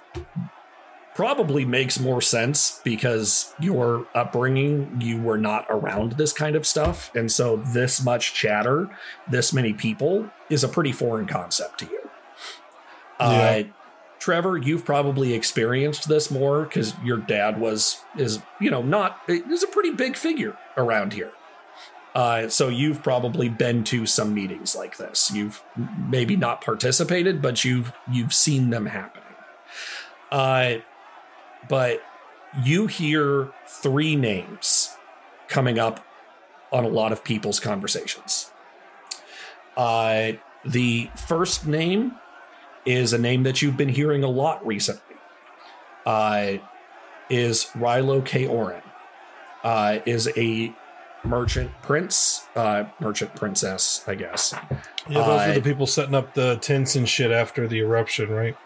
D: probably makes more sense because your upbringing, you were not around this kind of stuff. And so this much chatter, this many people is a pretty foreign concept to you. Uh, Trevor, you've probably experienced this more because your dad was, is, you know, not, is a pretty big figure around here. Uh, so you've probably been to some meetings like this. You've maybe not participated, but you've you've seen them happening. Uh, but you hear three names coming up on a lot of people's conversations. Uh, the first name is a name that you've been hearing a lot recently. Uh, is Rilo K. Oren. Uh, is a merchant prince, uh, merchant princess, I guess.
B: Yeah, those
D: Uh,
B: are the people setting up the tents and shit after the eruption, right?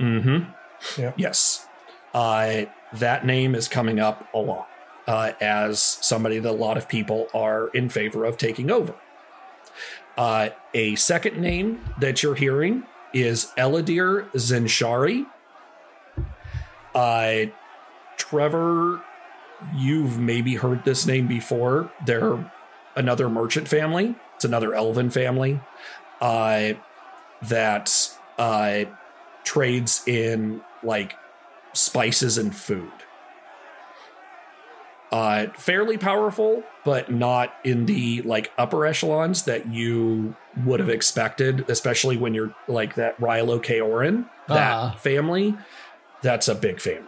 D: Mm-hmm.
B: Yeah.
D: Yes. Uh, that name is coming up a lot uh, as somebody that a lot of people are in favor of taking over. Uh, a second name that you're hearing is Eladir Zenshari. Uh, Trevor, you've maybe heard this name before. They're another merchant family. It's another elven family uh, that uh, trades in like spices and food. Uh, fairly powerful, but not in the like upper echelons that you would have expected, especially when you're like that Rilo K. Oren, that
F: Ah.
D: family. That's a big family.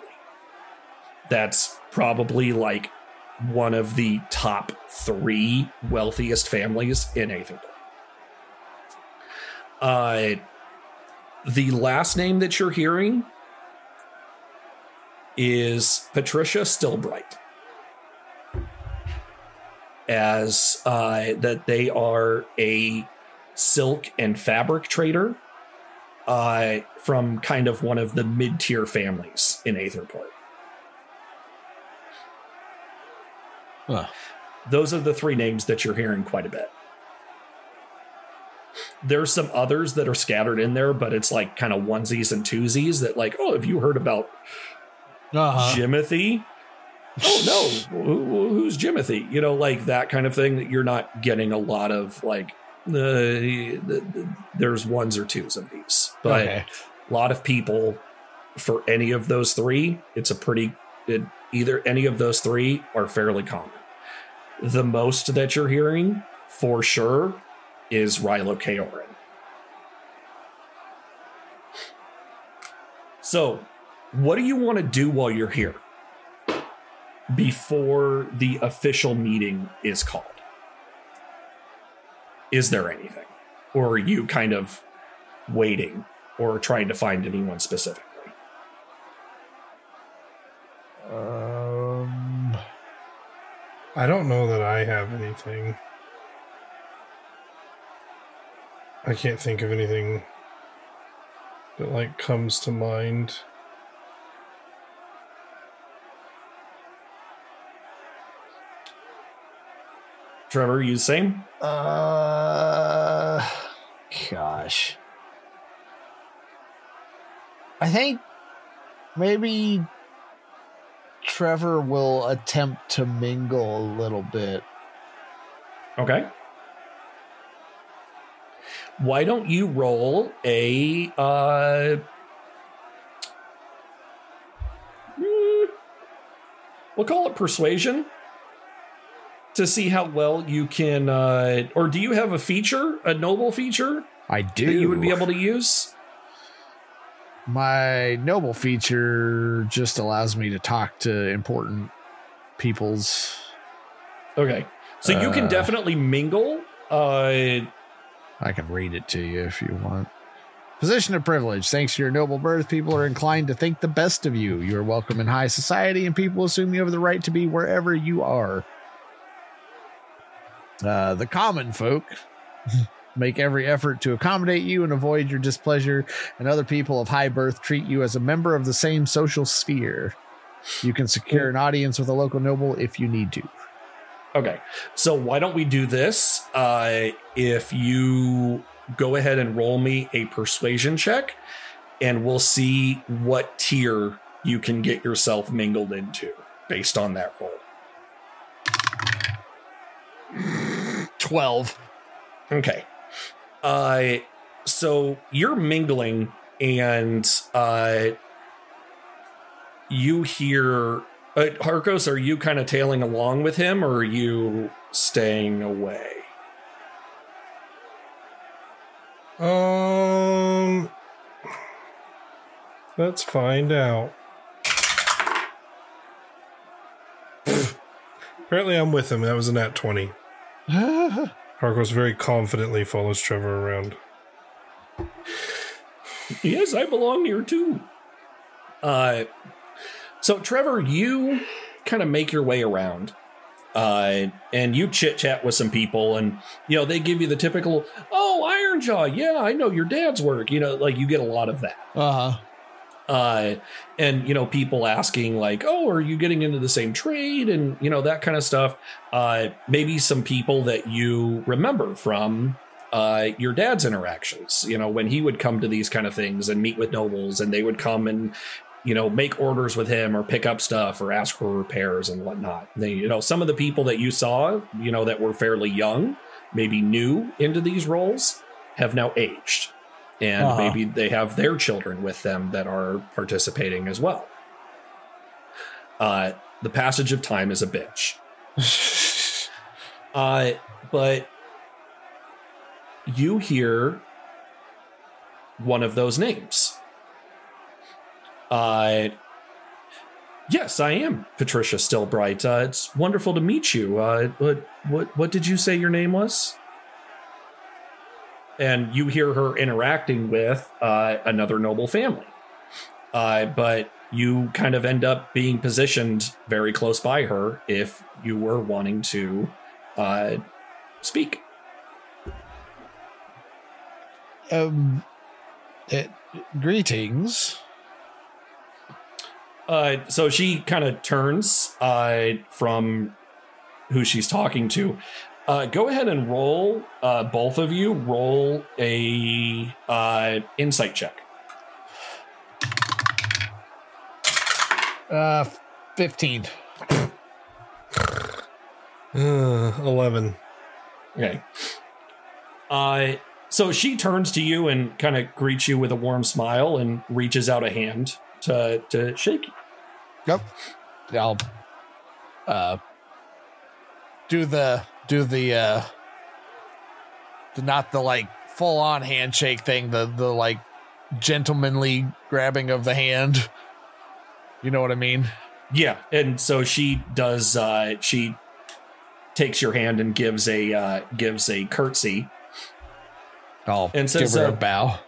D: That's probably like one of the top three wealthiest families in Aetherton. Uh, the last name that you're hearing is Patricia Stillbright. As uh, that they are a silk and fabric trader uh, from kind of one of the mid tier families in Aetherport.
F: Huh.
D: Those are the three names that you're hearing quite a bit. There's some others that are scattered in there, but it's like kind of onesies and twosies that, like, oh, have you heard about
F: Uh-huh.
D: Jimothy? Oh no, Who, who's Jimothy? You know, like that kind of thing that you're not getting a lot of. Like, uh, the, the, there's ones or twos of these, but
F: Okay.
D: a lot of people for any of those three, it's a pretty it, either any of those three are fairly common. The most that you're hearing for sure is Rilo K. So, what do you want to do while you're here before the official meeting is called? Is there anything? Or are you kind of waiting or trying to find anyone specifically?
B: Um, I don't know that I have anything. I can't think of anything that like comes to mind.
D: Trevor, you same?
F: Uh, gosh. I think maybe Trevor will attempt to mingle a little bit.
D: Okay. Why don't you roll a uh mm, we'll call it persuasion to see how well you can uh or do you have a feature, a noble feature
F: I do.
D: that you would be able to use?
F: My noble feature just allows me to talk to important peoples.
D: Okay. So you can
F: Uh,
D: definitely mingle. Uh
F: I can read it to you if you want. Position of privilege. Thanks to your noble birth, people are inclined to think the best of you. You are welcome in high society, and people assume you have the right to be wherever you are. Uh, the common folk (laughs) make every effort to accommodate you and avoid your displeasure, and other people of high birth treat you as a member of the same social sphere. You can secure an audience with a local noble if you need to.
D: Okay. So why don't we do this? Uh if you go ahead and roll me a persuasion check and we'll see what tier you can get yourself mingled into based on that roll.
F: 12.
D: Okay. Uh so you're mingling and uh you hear uh, Harkos, are you kind of tailing along with him or are you staying away?
B: Um, let's find out. Apparently, I'm with him. That was a nat 20. (laughs) Harkos very confidently follows Trevor around.
D: Yes, I belong here too. Uh, so Trevor, you kind of make your way around, uh, and you chit chat with some people, and you know they give you the typical, "Oh, Ironjaw, yeah, I know your dad's work." You know, like you get a lot of that.
F: Uh huh.
D: Uh, and you know, people asking like, "Oh, are you getting into the same trade?" and you know that kind of stuff. Uh, maybe some people that you remember from uh, your dad's interactions. You know, when he would come to these kind of things and meet with nobles, and they would come and you know make orders with him or pick up stuff or ask for repairs and whatnot. They, you know, some of the people that you saw, you know, that were fairly young, maybe new into these roles, have now aged, and
F: Uh-huh.
D: maybe they have their children with them that are participating as well. Uh, the passage of time is a bitch. (laughs) Uh, but you hear one of those names. Uh, yes, I am Patricia Stillbright. Uh, it's wonderful to meet you. Uh, what, what, what did you say your name was? And you hear her interacting with uh, another noble family. Uh, but you kind of end up being positioned very close by her if you were wanting to uh, speak.
F: Um, it, greetings.
D: Uh, so she kind of turns uh, from who she's talking to. Uh, go ahead and roll, uh, both of you, roll a uh, insight check.
F: Uh, 15.
B: Uh, 11.
D: Okay. Uh, so she turns to you and kind of greets you with a warm smile and reaches out a hand to to shake you.
F: Yep. I'll uh do the do the uh the not the like full on handshake thing, the the like gentlemanly grabbing of the hand. You know what I mean?
D: Yeah, and so she does. Uh, she takes your hand and gives a uh, gives a curtsy.
F: I'll
D: And
F: give
D: says,
F: her
D: uh,
F: a bow.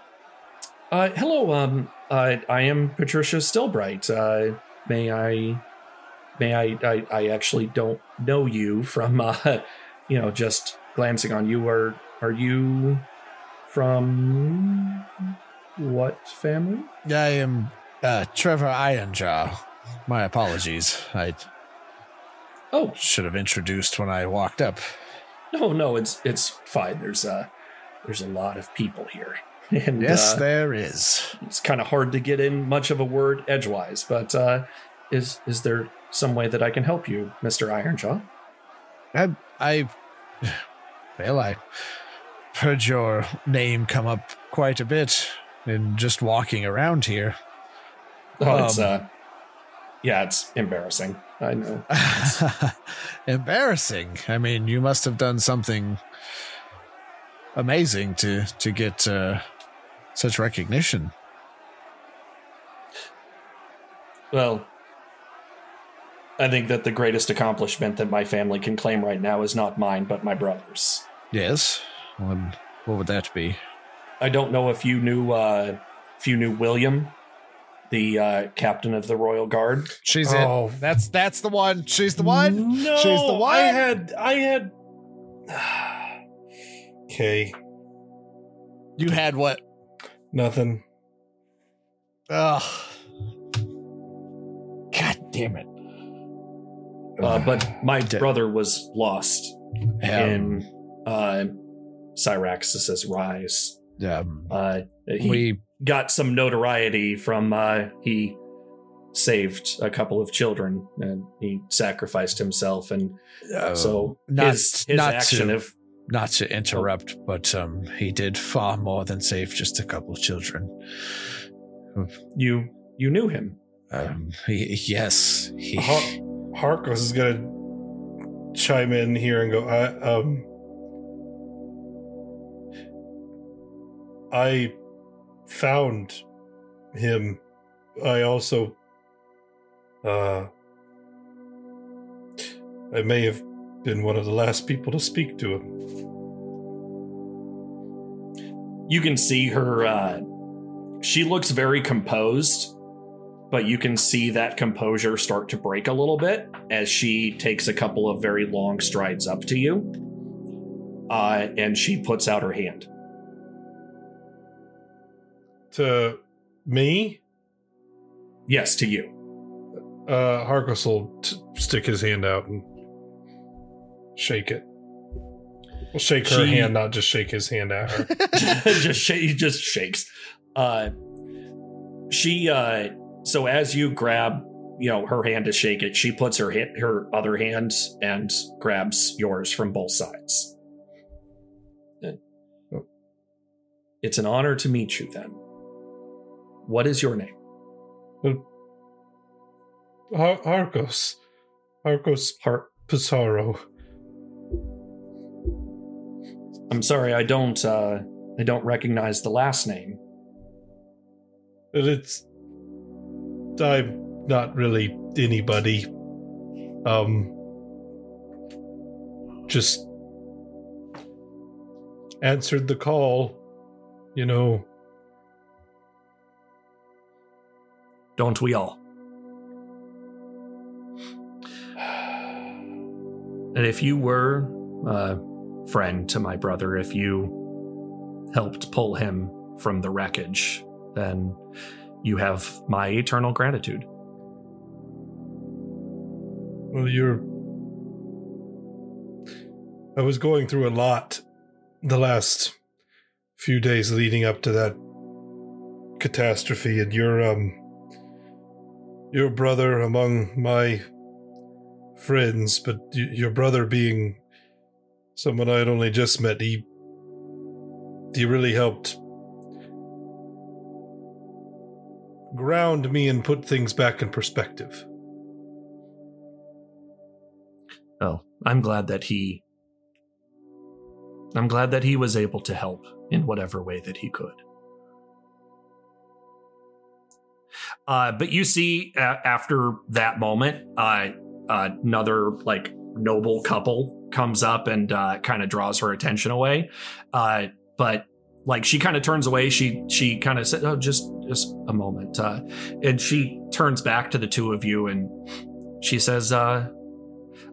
D: Uh, hello, um, uh, I am Patricia Stillbright. Uh, may I may I, I? I actually don't know you from, uh, you know, just glancing on you. Are are you from what family?
F: Yeah, I am uh, Trevor Ironjaw. My apologies. I
D: Oh,
F: should have introduced when I walked up.
D: no, no, it's it's fine. There's uh there's a lot of people here, (laughs) and
F: Yes,
D: uh,
F: there is.
D: it's kind of hard to get in much of a word edgewise. But uh, is is there some way that I can help you, Mister Ironjaw?
F: I, I, well, I heard your name come up quite a bit in just walking around here.
D: Oh, it's
F: Um,
D: uh, yeah, it's embarrassing. I know. (laughs)
F: Embarrassing. I mean, you must have done something amazing to to get uh, such recognition.
D: Well, I think that the greatest accomplishment that my family can claim right now is not mine, but my brother's.
F: Yes. What, what would that be?
D: I don't know if you knew uh, if you knew William, the uh, captain of the Royal Guard.
F: She's
B: Oh.
F: it. That's that's the one. She's the one.
B: No,
F: She's the one.
B: I had, I had. (sighs) okay,
F: You had what?
B: nothing.
F: Ugh. God damn it.
D: Uh, but my
F: Dead.
D: brother was lost
F: Um,
D: in uh, rise.
F: um,
D: Uh, he
F: we
D: got some notoriety from uh, he saved a couple of children and he sacrificed himself and
F: uh,
D: so
F: not-
D: his, his
F: not
D: action
F: to-
D: of
F: not to interrupt, but um, he did far more than save just a couple of children.
D: you you knew him
F: Um, he, yes, he.
B: Har- Harkos is gonna chime in here and go. I um. I found him. I also. Uh. I may have been one of the last people to speak to him.
D: you can see her uh, she looks very composed but you can see that composure start to break a little bit as she takes a couple of very long strides up to you uh, and she puts out her hand
B: To me,
D: yes to you
B: uh, Harkos will t- stick his hand out and shake it. Well, shake her
D: She-
B: hand, not just shake his hand at her. (laughs) (laughs)
D: just sh- he just shakes. Uh, she uh, so as you grab, you know, her hand to shake it, she puts her hit her other hand and grabs yours from both sides. Uh, It's an honor to meet you. Then, what is your name?
B: Har- Argos. Harkos
D: Har-
B: Pizarro.
D: I'm sorry, I don't. Uh, I don't recognize the last name.
B: But it's. I'm not really anybody. Um. Just. Answered the call. You know.
D: Don't we all? And if you were a friend to my brother, if you helped pull him from the wreckage, then you have my eternal gratitude.
B: Well, you're. I was going through a lot the last few days leading up to that catastrophe, and your um, your brother among my friends, but your brother being someone I had only just met, he he really helped ground me and put things back in perspective.
D: Oh, I'm glad that he. I'm glad that he was able to help in whatever way that he could. Uh, but you see, uh, after that moment, uh, another like noble couple comes up and uh, kind of draws her attention away. Uh, but like she kind of turns away. She she kind of said, "Oh, just just a moment," uh, and she turns back to the two of you and she says, uh,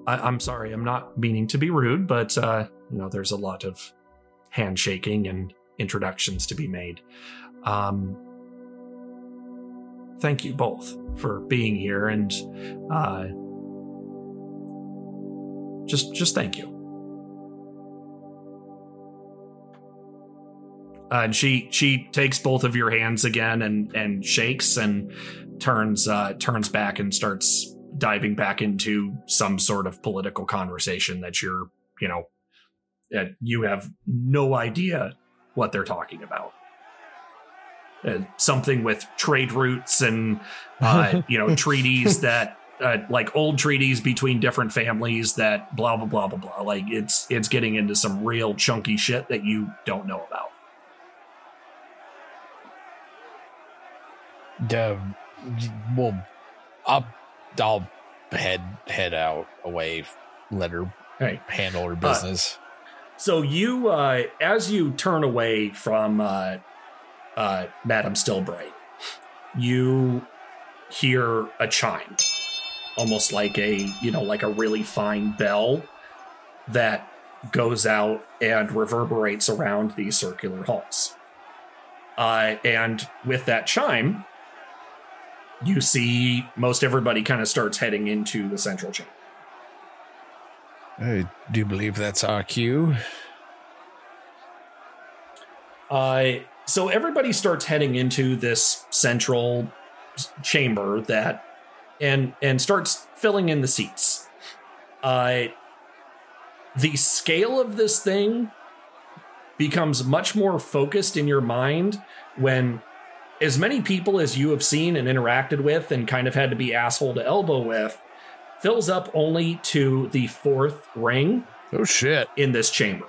D: I- I'm sorry, I'm not meaning to be rude, but, uh, you know, there's a lot of handshaking and introductions to be made. Um, thank you both for being here and, uh, just, just thank you. Uh, and she she takes both of your hands again and and shakes and turns uh, turns back and starts diving back into some sort of political conversation that you're you know that you have no idea what they're talking about. Uh, something with trade routes and uh, (laughs) you know treaties that uh, like old treaties between different families that blah blah blah blah blah. Like it's it's getting into some real chunky shit that you don't know about.
F: Duh, well, I'll, I'll head head out away. Let her handle her business.
D: So you, uh, as you turn away from uh, uh, Madame Stillbright, you hear a chime, almost like a you know like a really fine bell that goes out and reverberates around these circular halls. Uh, and with that chime, you see most everybody kind of starts heading into the central chamber.
F: I do believe that's our cue.
D: Uh, so everybody starts heading into this central chamber that, and and starts filling in the seats. Uh, the scale of this thing becomes much more focused in your mind when as many people as you have seen and interacted with and kind of had to be asshole to elbow with fills up only to the fourth ring
F: Oh shit!
D: in this chamber.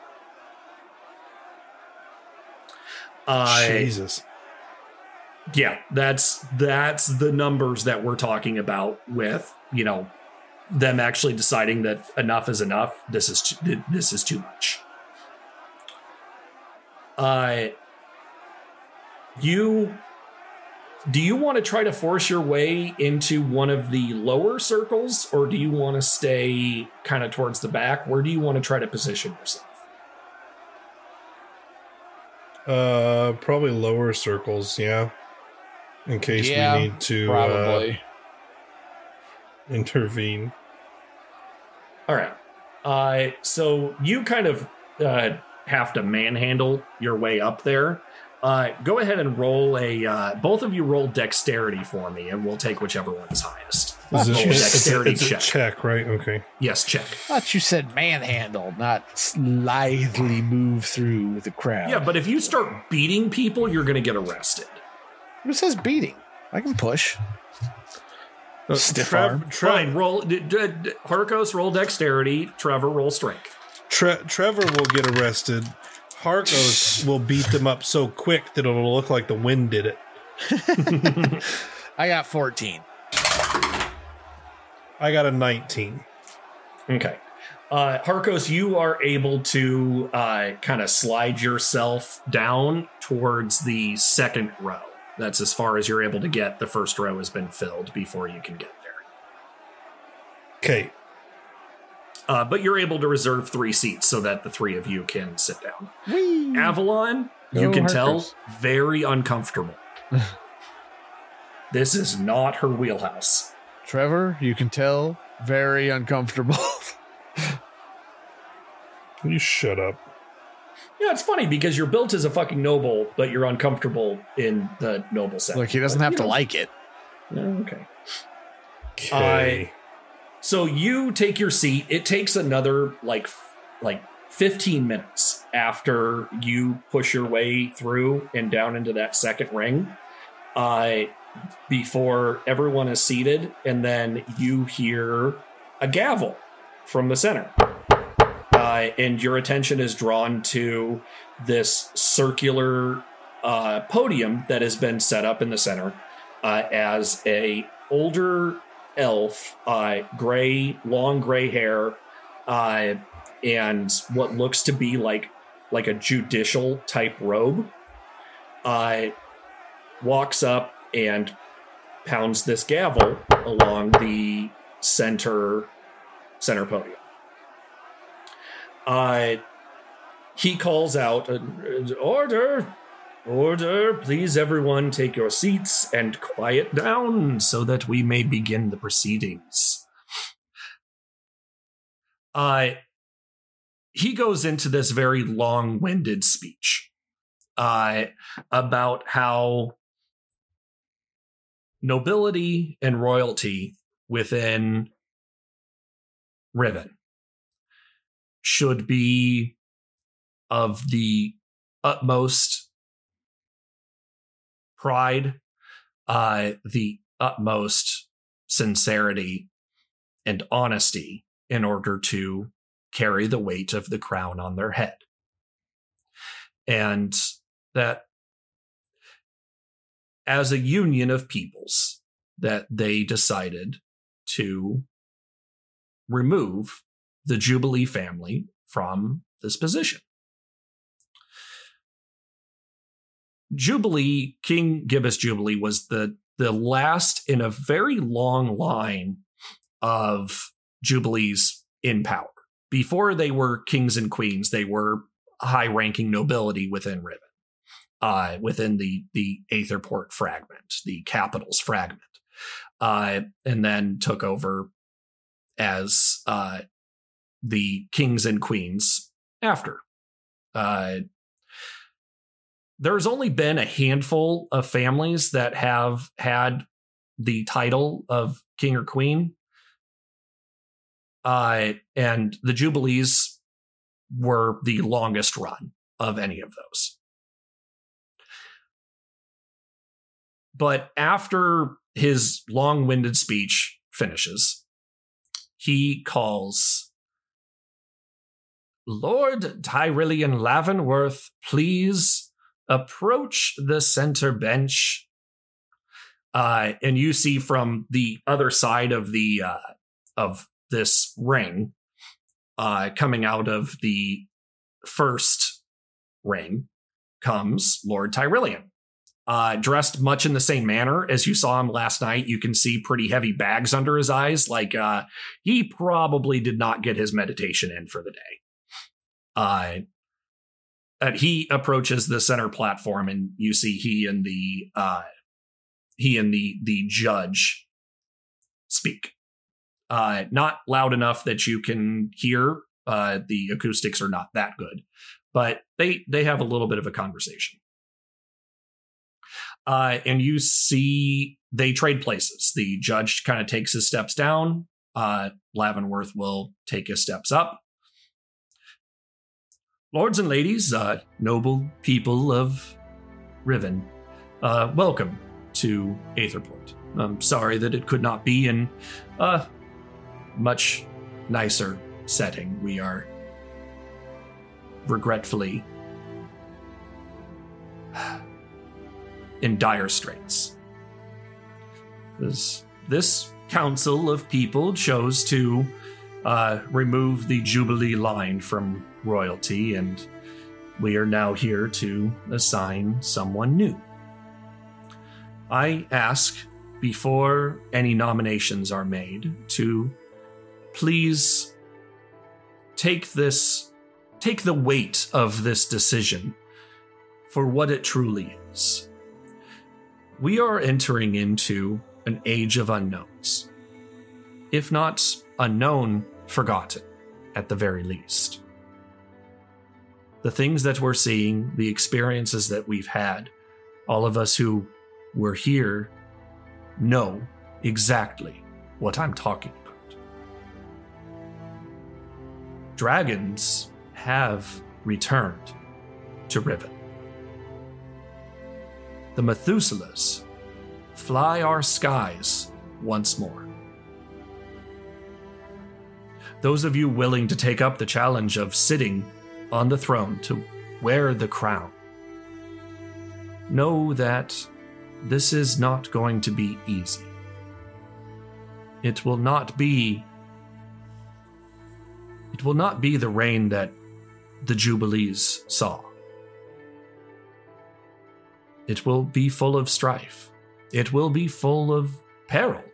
D: Uh,
B: Jesus.
D: yeah, that's that's the numbers that we're talking about with you know them actually deciding that enough is enough. This is too, this is too much. Uh, you do you want to try to force your way into one of the lower circles, or do you want to stay kind of towards the back? Where do you want to try to position yourself?
B: Uh, probably lower circles, yeah. In case
F: Yeah,
B: we need to uh, intervene.
D: All right. Uh, so you kind of uh, have to manhandle your way up there. Uh, go ahead and roll a. Uh, both of you roll dexterity for me, and we'll take whichever one is highest.
B: Is it,
D: Roll a
B: it's, a,
D: dexterity
B: it's a
D: check.
B: check, right? Okay.
D: Yes, check.
F: I thought you said manhandle, not slithely move through the crowd.
D: Yeah, but if you start beating people, you're going to get arrested.
F: Who says beating? I can push. Stiff
B: Trev-
F: arm.
B: Trev-
D: Fine. Roll. D- d- d- Harkos, roll dexterity. Trevor, roll strength.
B: Tre- Trevor will get arrested. Harkos will beat them up so quick that it'll look like the wind did it. (laughs)
F: I got 14.
B: I got a 19.
D: Okay. Uh, Harkos, you are able to uh, kind of slide yourself down towards the second row. That's as far as you're able to get. The first row has been filled before you can get there.
B: Okay.
D: Uh, but you're able to reserve three seats so that the three of you can sit down. Avalon, you
F: Go
D: can tell, very uncomfortable. (laughs) this is not her wheelhouse.
F: Trevor, you can tell, very uncomfortable. (laughs)
B: You shut up.
D: Yeah, it's funny because you're built as a fucking noble, but you're uncomfortable in the noble set.
F: Look, he doesn't have to like it.
D: Okay.
B: Okay.
D: So you take your seat. It takes another like like 15 minutes after you push your way through and down into that second ring. Uh before everyone is seated and then you hear a gavel from the center. Uh, and your attention is drawn to this circular uh, podium that has been set up in the center uh, as a older elf, uh, gray, long gray hair, uh, and what looks to be like like a judicial type robe, uh, walks up and pounds this gavel along the center center podium. Uh, he calls out, uh, "Order, order! Please, everyone, take your seats and quiet down, so that we may begin the proceedings." Uh, he goes into this very long-winded speech uh, about how nobility and royalty within Riven should be of the utmost pride, uh, the utmost sincerity and honesty in order to carry the weight of the crown on their head. And that as a union of peoples that they decided to remove the Jubilee family from this position. Jubilee, King Gibbous Jubilee was the the last in a very long line of Jubilees in power. Before they were kings and queens, they were high ranking nobility within Riven, uh, within the, the Aetherport fragment, the capitals fragment, uh, and then took over as uh, the kings and queens after. There's only been a handful of families that have had the title of king or queen. Uh, and the Jubilees were the longest run of any of those. But after his long winded speech finishes, he calls Lord Tyrillian Lavenworth, please approach the center bench. Uh, and you see from the other side of the uh, of this ring, uh, coming out of the first ring, comes Lord Tyrillian. Uh, dressed much in the same manner as you saw him last night. You can see pretty heavy bags under his eyes. Like uh, he probably did not get his meditation in for the day. Uh, he approaches the center platform, and you see he and the uh, he and the the judge speak. Uh, not loud enough that you can hear. Uh, the acoustics are not that good, but they they have a little bit of a conversation. Uh, and you see they trade places. The judge kind of takes his steps down. Uh, Lavenworth will take his steps up. Lords and ladies, uh, noble people of Riven, uh, welcome to Aetherport. I'm sorry that it could not be in a much nicer setting. We are regretfully in dire straits. This, this council of people chose to uh, remove the Jubilee line from royalty, and we are now here to assign someone new. I ask, before any nominations are made, to please take this, take the weight of this decision for what it truly is. We are entering into an age of unknowns. If not unknown, forgotten, at the very least the things that we're seeing, the experiences that we've had, all of us who were here know exactly what I'm talking about. Dragons have returned to Riven. The Methuselahs fly our skies once more. Those of you willing to take up the challenge of sitting on the throne to wear the crown. Know that this is not going to be easy. It will not be it will not be the reign that the Jubilees saw. It will be full of strife. It will be full of peril.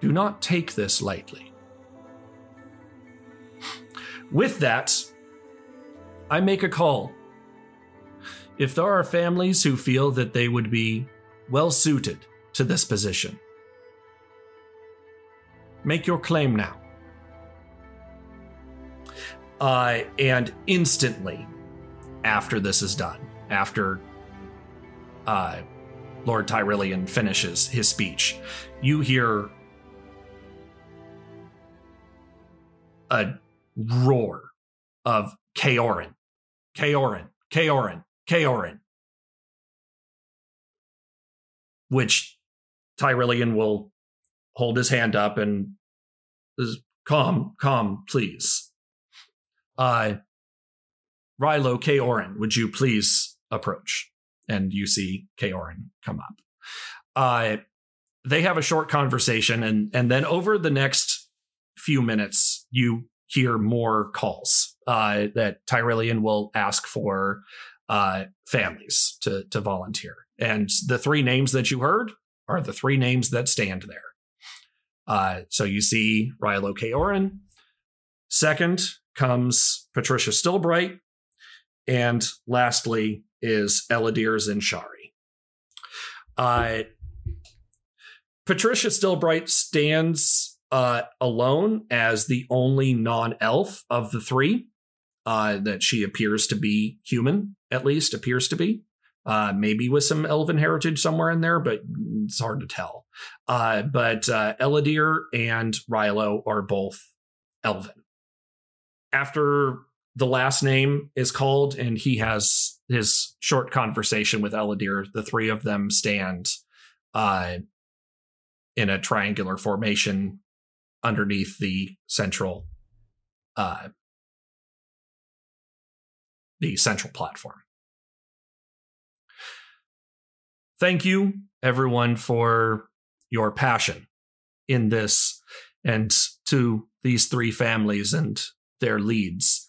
D: Do not take this lightly. With that, I make a call. If there are families who feel that they would be well suited to this position, make your claim now. Uh, and instantly after this is done, after uh, Lord Tyrillian finishes his speech, you hear a roar of Kaorin, Kaorin, Kaorin, Kaorin, which Tyrillian will hold his hand up and is calm, calm, please. Uh, Rilo Kaorin, would you please approach? And you see Kaorin come up. Uh, they have a short conversation, and and then over the next few minutes, you hear more calls uh, that Tyrillian will ask for uh, families to to volunteer. And the three names that you heard are the three names that stand there. Uh, so you see Rilo Kaorin. Second comes Patricia Stillbright. And lastly is Eladir Zinshari. Uh, Patricia Stillbright stands uh, alone as the only non elf of the three. Uh, that she appears to be human, at least appears to be. Uh, maybe with some elven heritage somewhere in there, but it's hard to tell. Uh, but uh, Eladir and Rilo are both elven. After the last name is called, and he has his short conversation with Eladir. The three of them stand uh, in a triangular formation underneath the central uh, the central platform. Thank you, everyone, for your passion in this and to these three families and their leads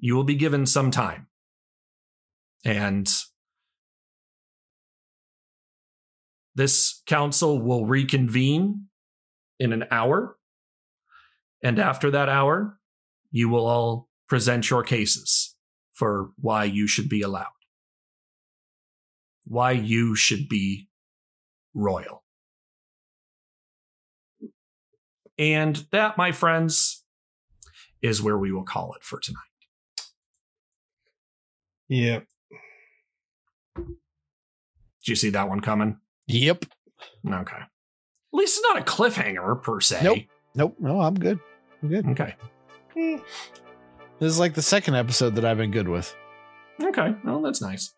D: you will be given some time. And this council will reconvene in an hour. And after that hour, you will all present your cases for why you should be allowed, why you should be royal. And that, my friends, is where we will call it for tonight.
B: Yep.
D: Did you see that one coming?
F: Yep.
D: Okay. At least it's not a cliffhanger per se.
F: Nope. Nope. No, I'm good. I'm good.
D: Okay. Hmm.
F: This is like the second episode that I've been good with.
D: Okay. Well, that's nice.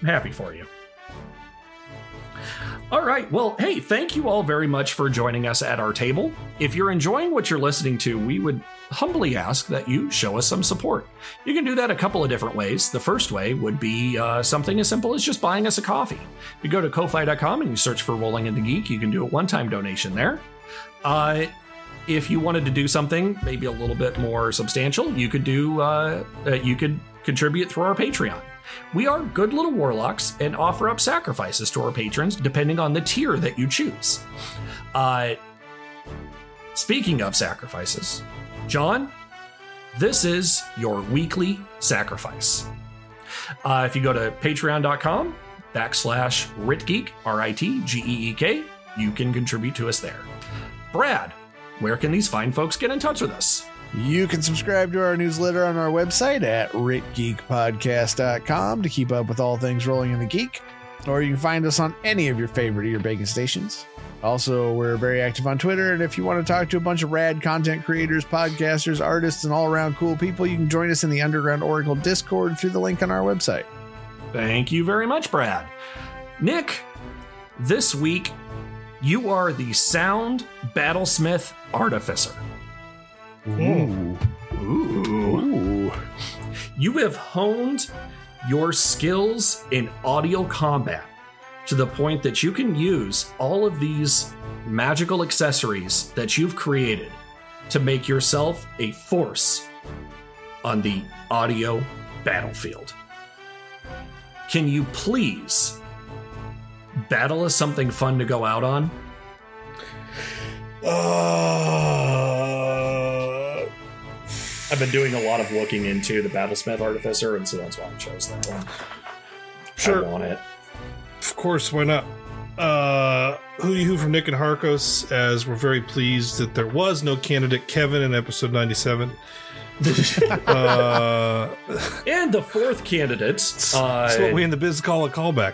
D: I'm happy for you. All right. Well, hey, thank you all very much for joining us at our table. If you're enjoying what you're listening to, we would humbly ask that you show us some support. You can do that a couple of different ways. The first way would be uh, something as simple as just buying us a coffee. You go to ko-fi.com and you search for Rolling in the Geek. You can do a one-time donation there. Uh, if you wanted to do something maybe a little bit more substantial, you could do uh, uh, you could contribute through our Patreon. We are good little warlocks and offer up sacrifices to our patrons depending on the tier that you choose. Uh, speaking of sacrifices, John, this is your weekly sacrifice. Uh, if you go to patreon.com backslash ritgeek, R-I-T-G-E-E-K, you can contribute to us there. Brad, where can these fine folks get in touch with us?
F: You can subscribe to our newsletter on our website at ritgeekpodcast.com to keep up with all things rolling in the geek, or you can find us on any of your favorite ear bacon stations. Also, we're very active on Twitter, and if you want to talk to a bunch of rad content creators, podcasters, artists, and all around cool people, you can join us in the Underground Oracle Discord through the link on our website.
D: Thank you very much, Brad. Nick, this week you are the sound battlesmith artificer.
F: Ooh.
D: Ooh. You have honed your skills in audio combat to the point that you can use all of these magical accessories that you've created to make yourself a force on the audio battlefield. Can you please battle is something fun to go out on?
B: Uh,
D: I've been doing a lot of looking into the Battlesmith Artificer, and so that's why I chose that one.
B: Sure.
D: I want it.
B: Of course, why not? Uh, Hootie Hoo from Nick and Harkos, as we're very pleased that there was no candidate Kevin in episode 97. (laughs) uh,
D: And the fourth candidate, uh, (laughs)
B: that's what we in the biz call a callback.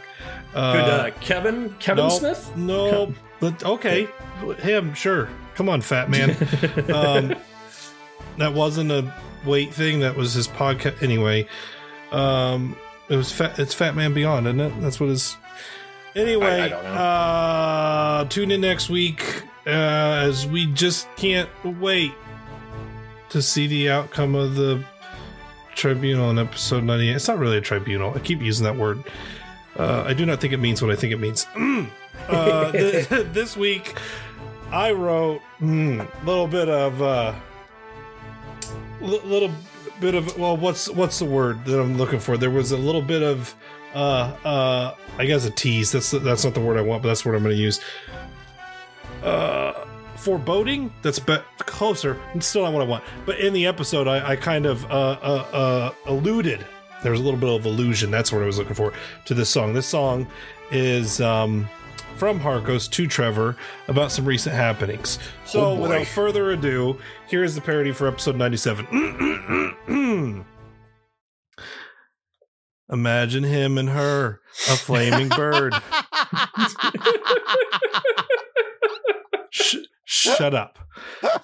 B: Uh,
D: could uh, Kevin Kevin
B: no,
D: Smith?
B: No, but okay, him, sure. Come on, fat man. (laughs) um, that wasn't a weight thing. That was his podcast. Anyway, um, it was fat. It's Fatman Beyond, isn't it? That's what his. Anyway,
D: I- I
B: uh, tune in next week uh, as we just can't wait to see the outcome of the tribunal in episode 98. It's not really a tribunal. I keep using that word. Uh, I do not think it means what I think it means. (clears throat) uh, (laughs) th- (laughs) this week, I wrote a little bit of uh, li- little bit of well, what's what's the word that I'm looking for? There was a little bit of uh, uh, I guess a tease. That's that's not the word I want, but that's what I'm going to use. Uh, foreboding. That's be- closer. It's still not what I want. But in the episode, I, I kind of uh, uh, uh, alluded. There was a little bit of allusion. That's what I was looking for to this song. This song is um, from Harkos to Trevor about some recent happenings. So,
E: Oh,
B: without further ado, here is the parody for episode 97. (clears throat) Imagine him and her, a flaming bird. (laughs) Sh- shut up.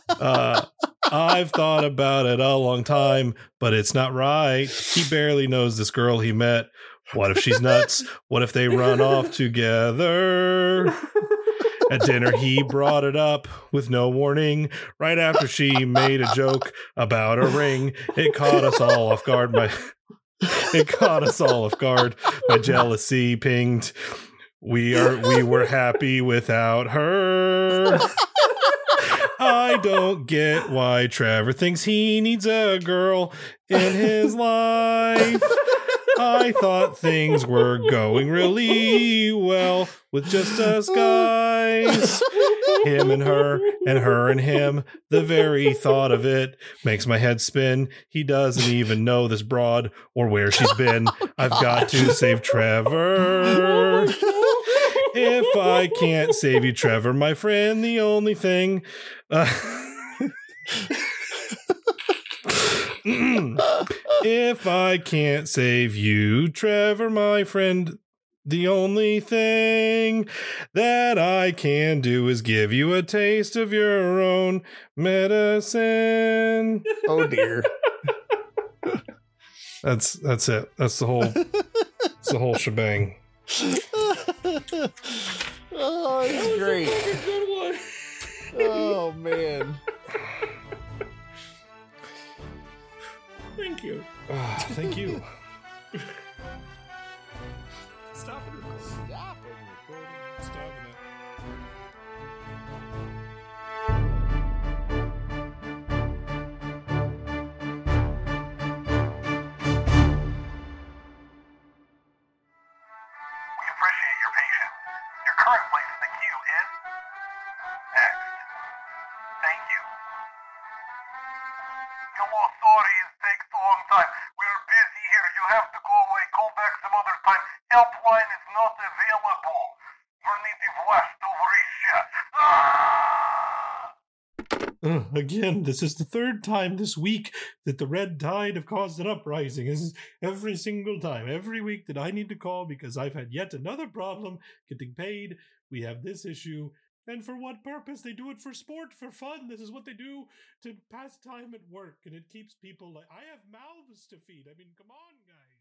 B: Uh, I've thought about it a long time, but it's not right. He barely knows this girl he met. What if she's nuts? (laughs) What if they run off together? (laughs) At dinner, he brought it up with no warning. Right after she made a joke about a ring, it caught us all off guard. My (laughs) it caught us all off guard. My jealousy pinged. We are we were happy without her. I don't get why Trevor thinks he needs a girl in his life. I thought things were going really well with just us guys. Him and her, and her and him. The very thought of it makes my head spin. He doesn't even know this broad or where she's been. I've got to save Trevor. If I can't save you, Trevor, my friend, the only thing. Uh, (laughs) (clears throat) if I can't save you, Trevor, my friend, the only thing that I can do is give you a taste of your own medicine. (laughs)
F: Oh dear.
B: That's that's it. That's the whole. It's the whole shebang. (laughs)
F: oh, it's great. Oh man.
D: Thank you.
B: Ah, thank you. Again, this is the third time this week that the red tide have caused an uprising. This is every single time, every week that I need to call because I've had yet another problem getting paid. We have this issue. And for what purpose? They do it for sport, for fun. This is what they do to pass time at work. And it keeps people like, I have mouths to feed. I mean, come on, guys.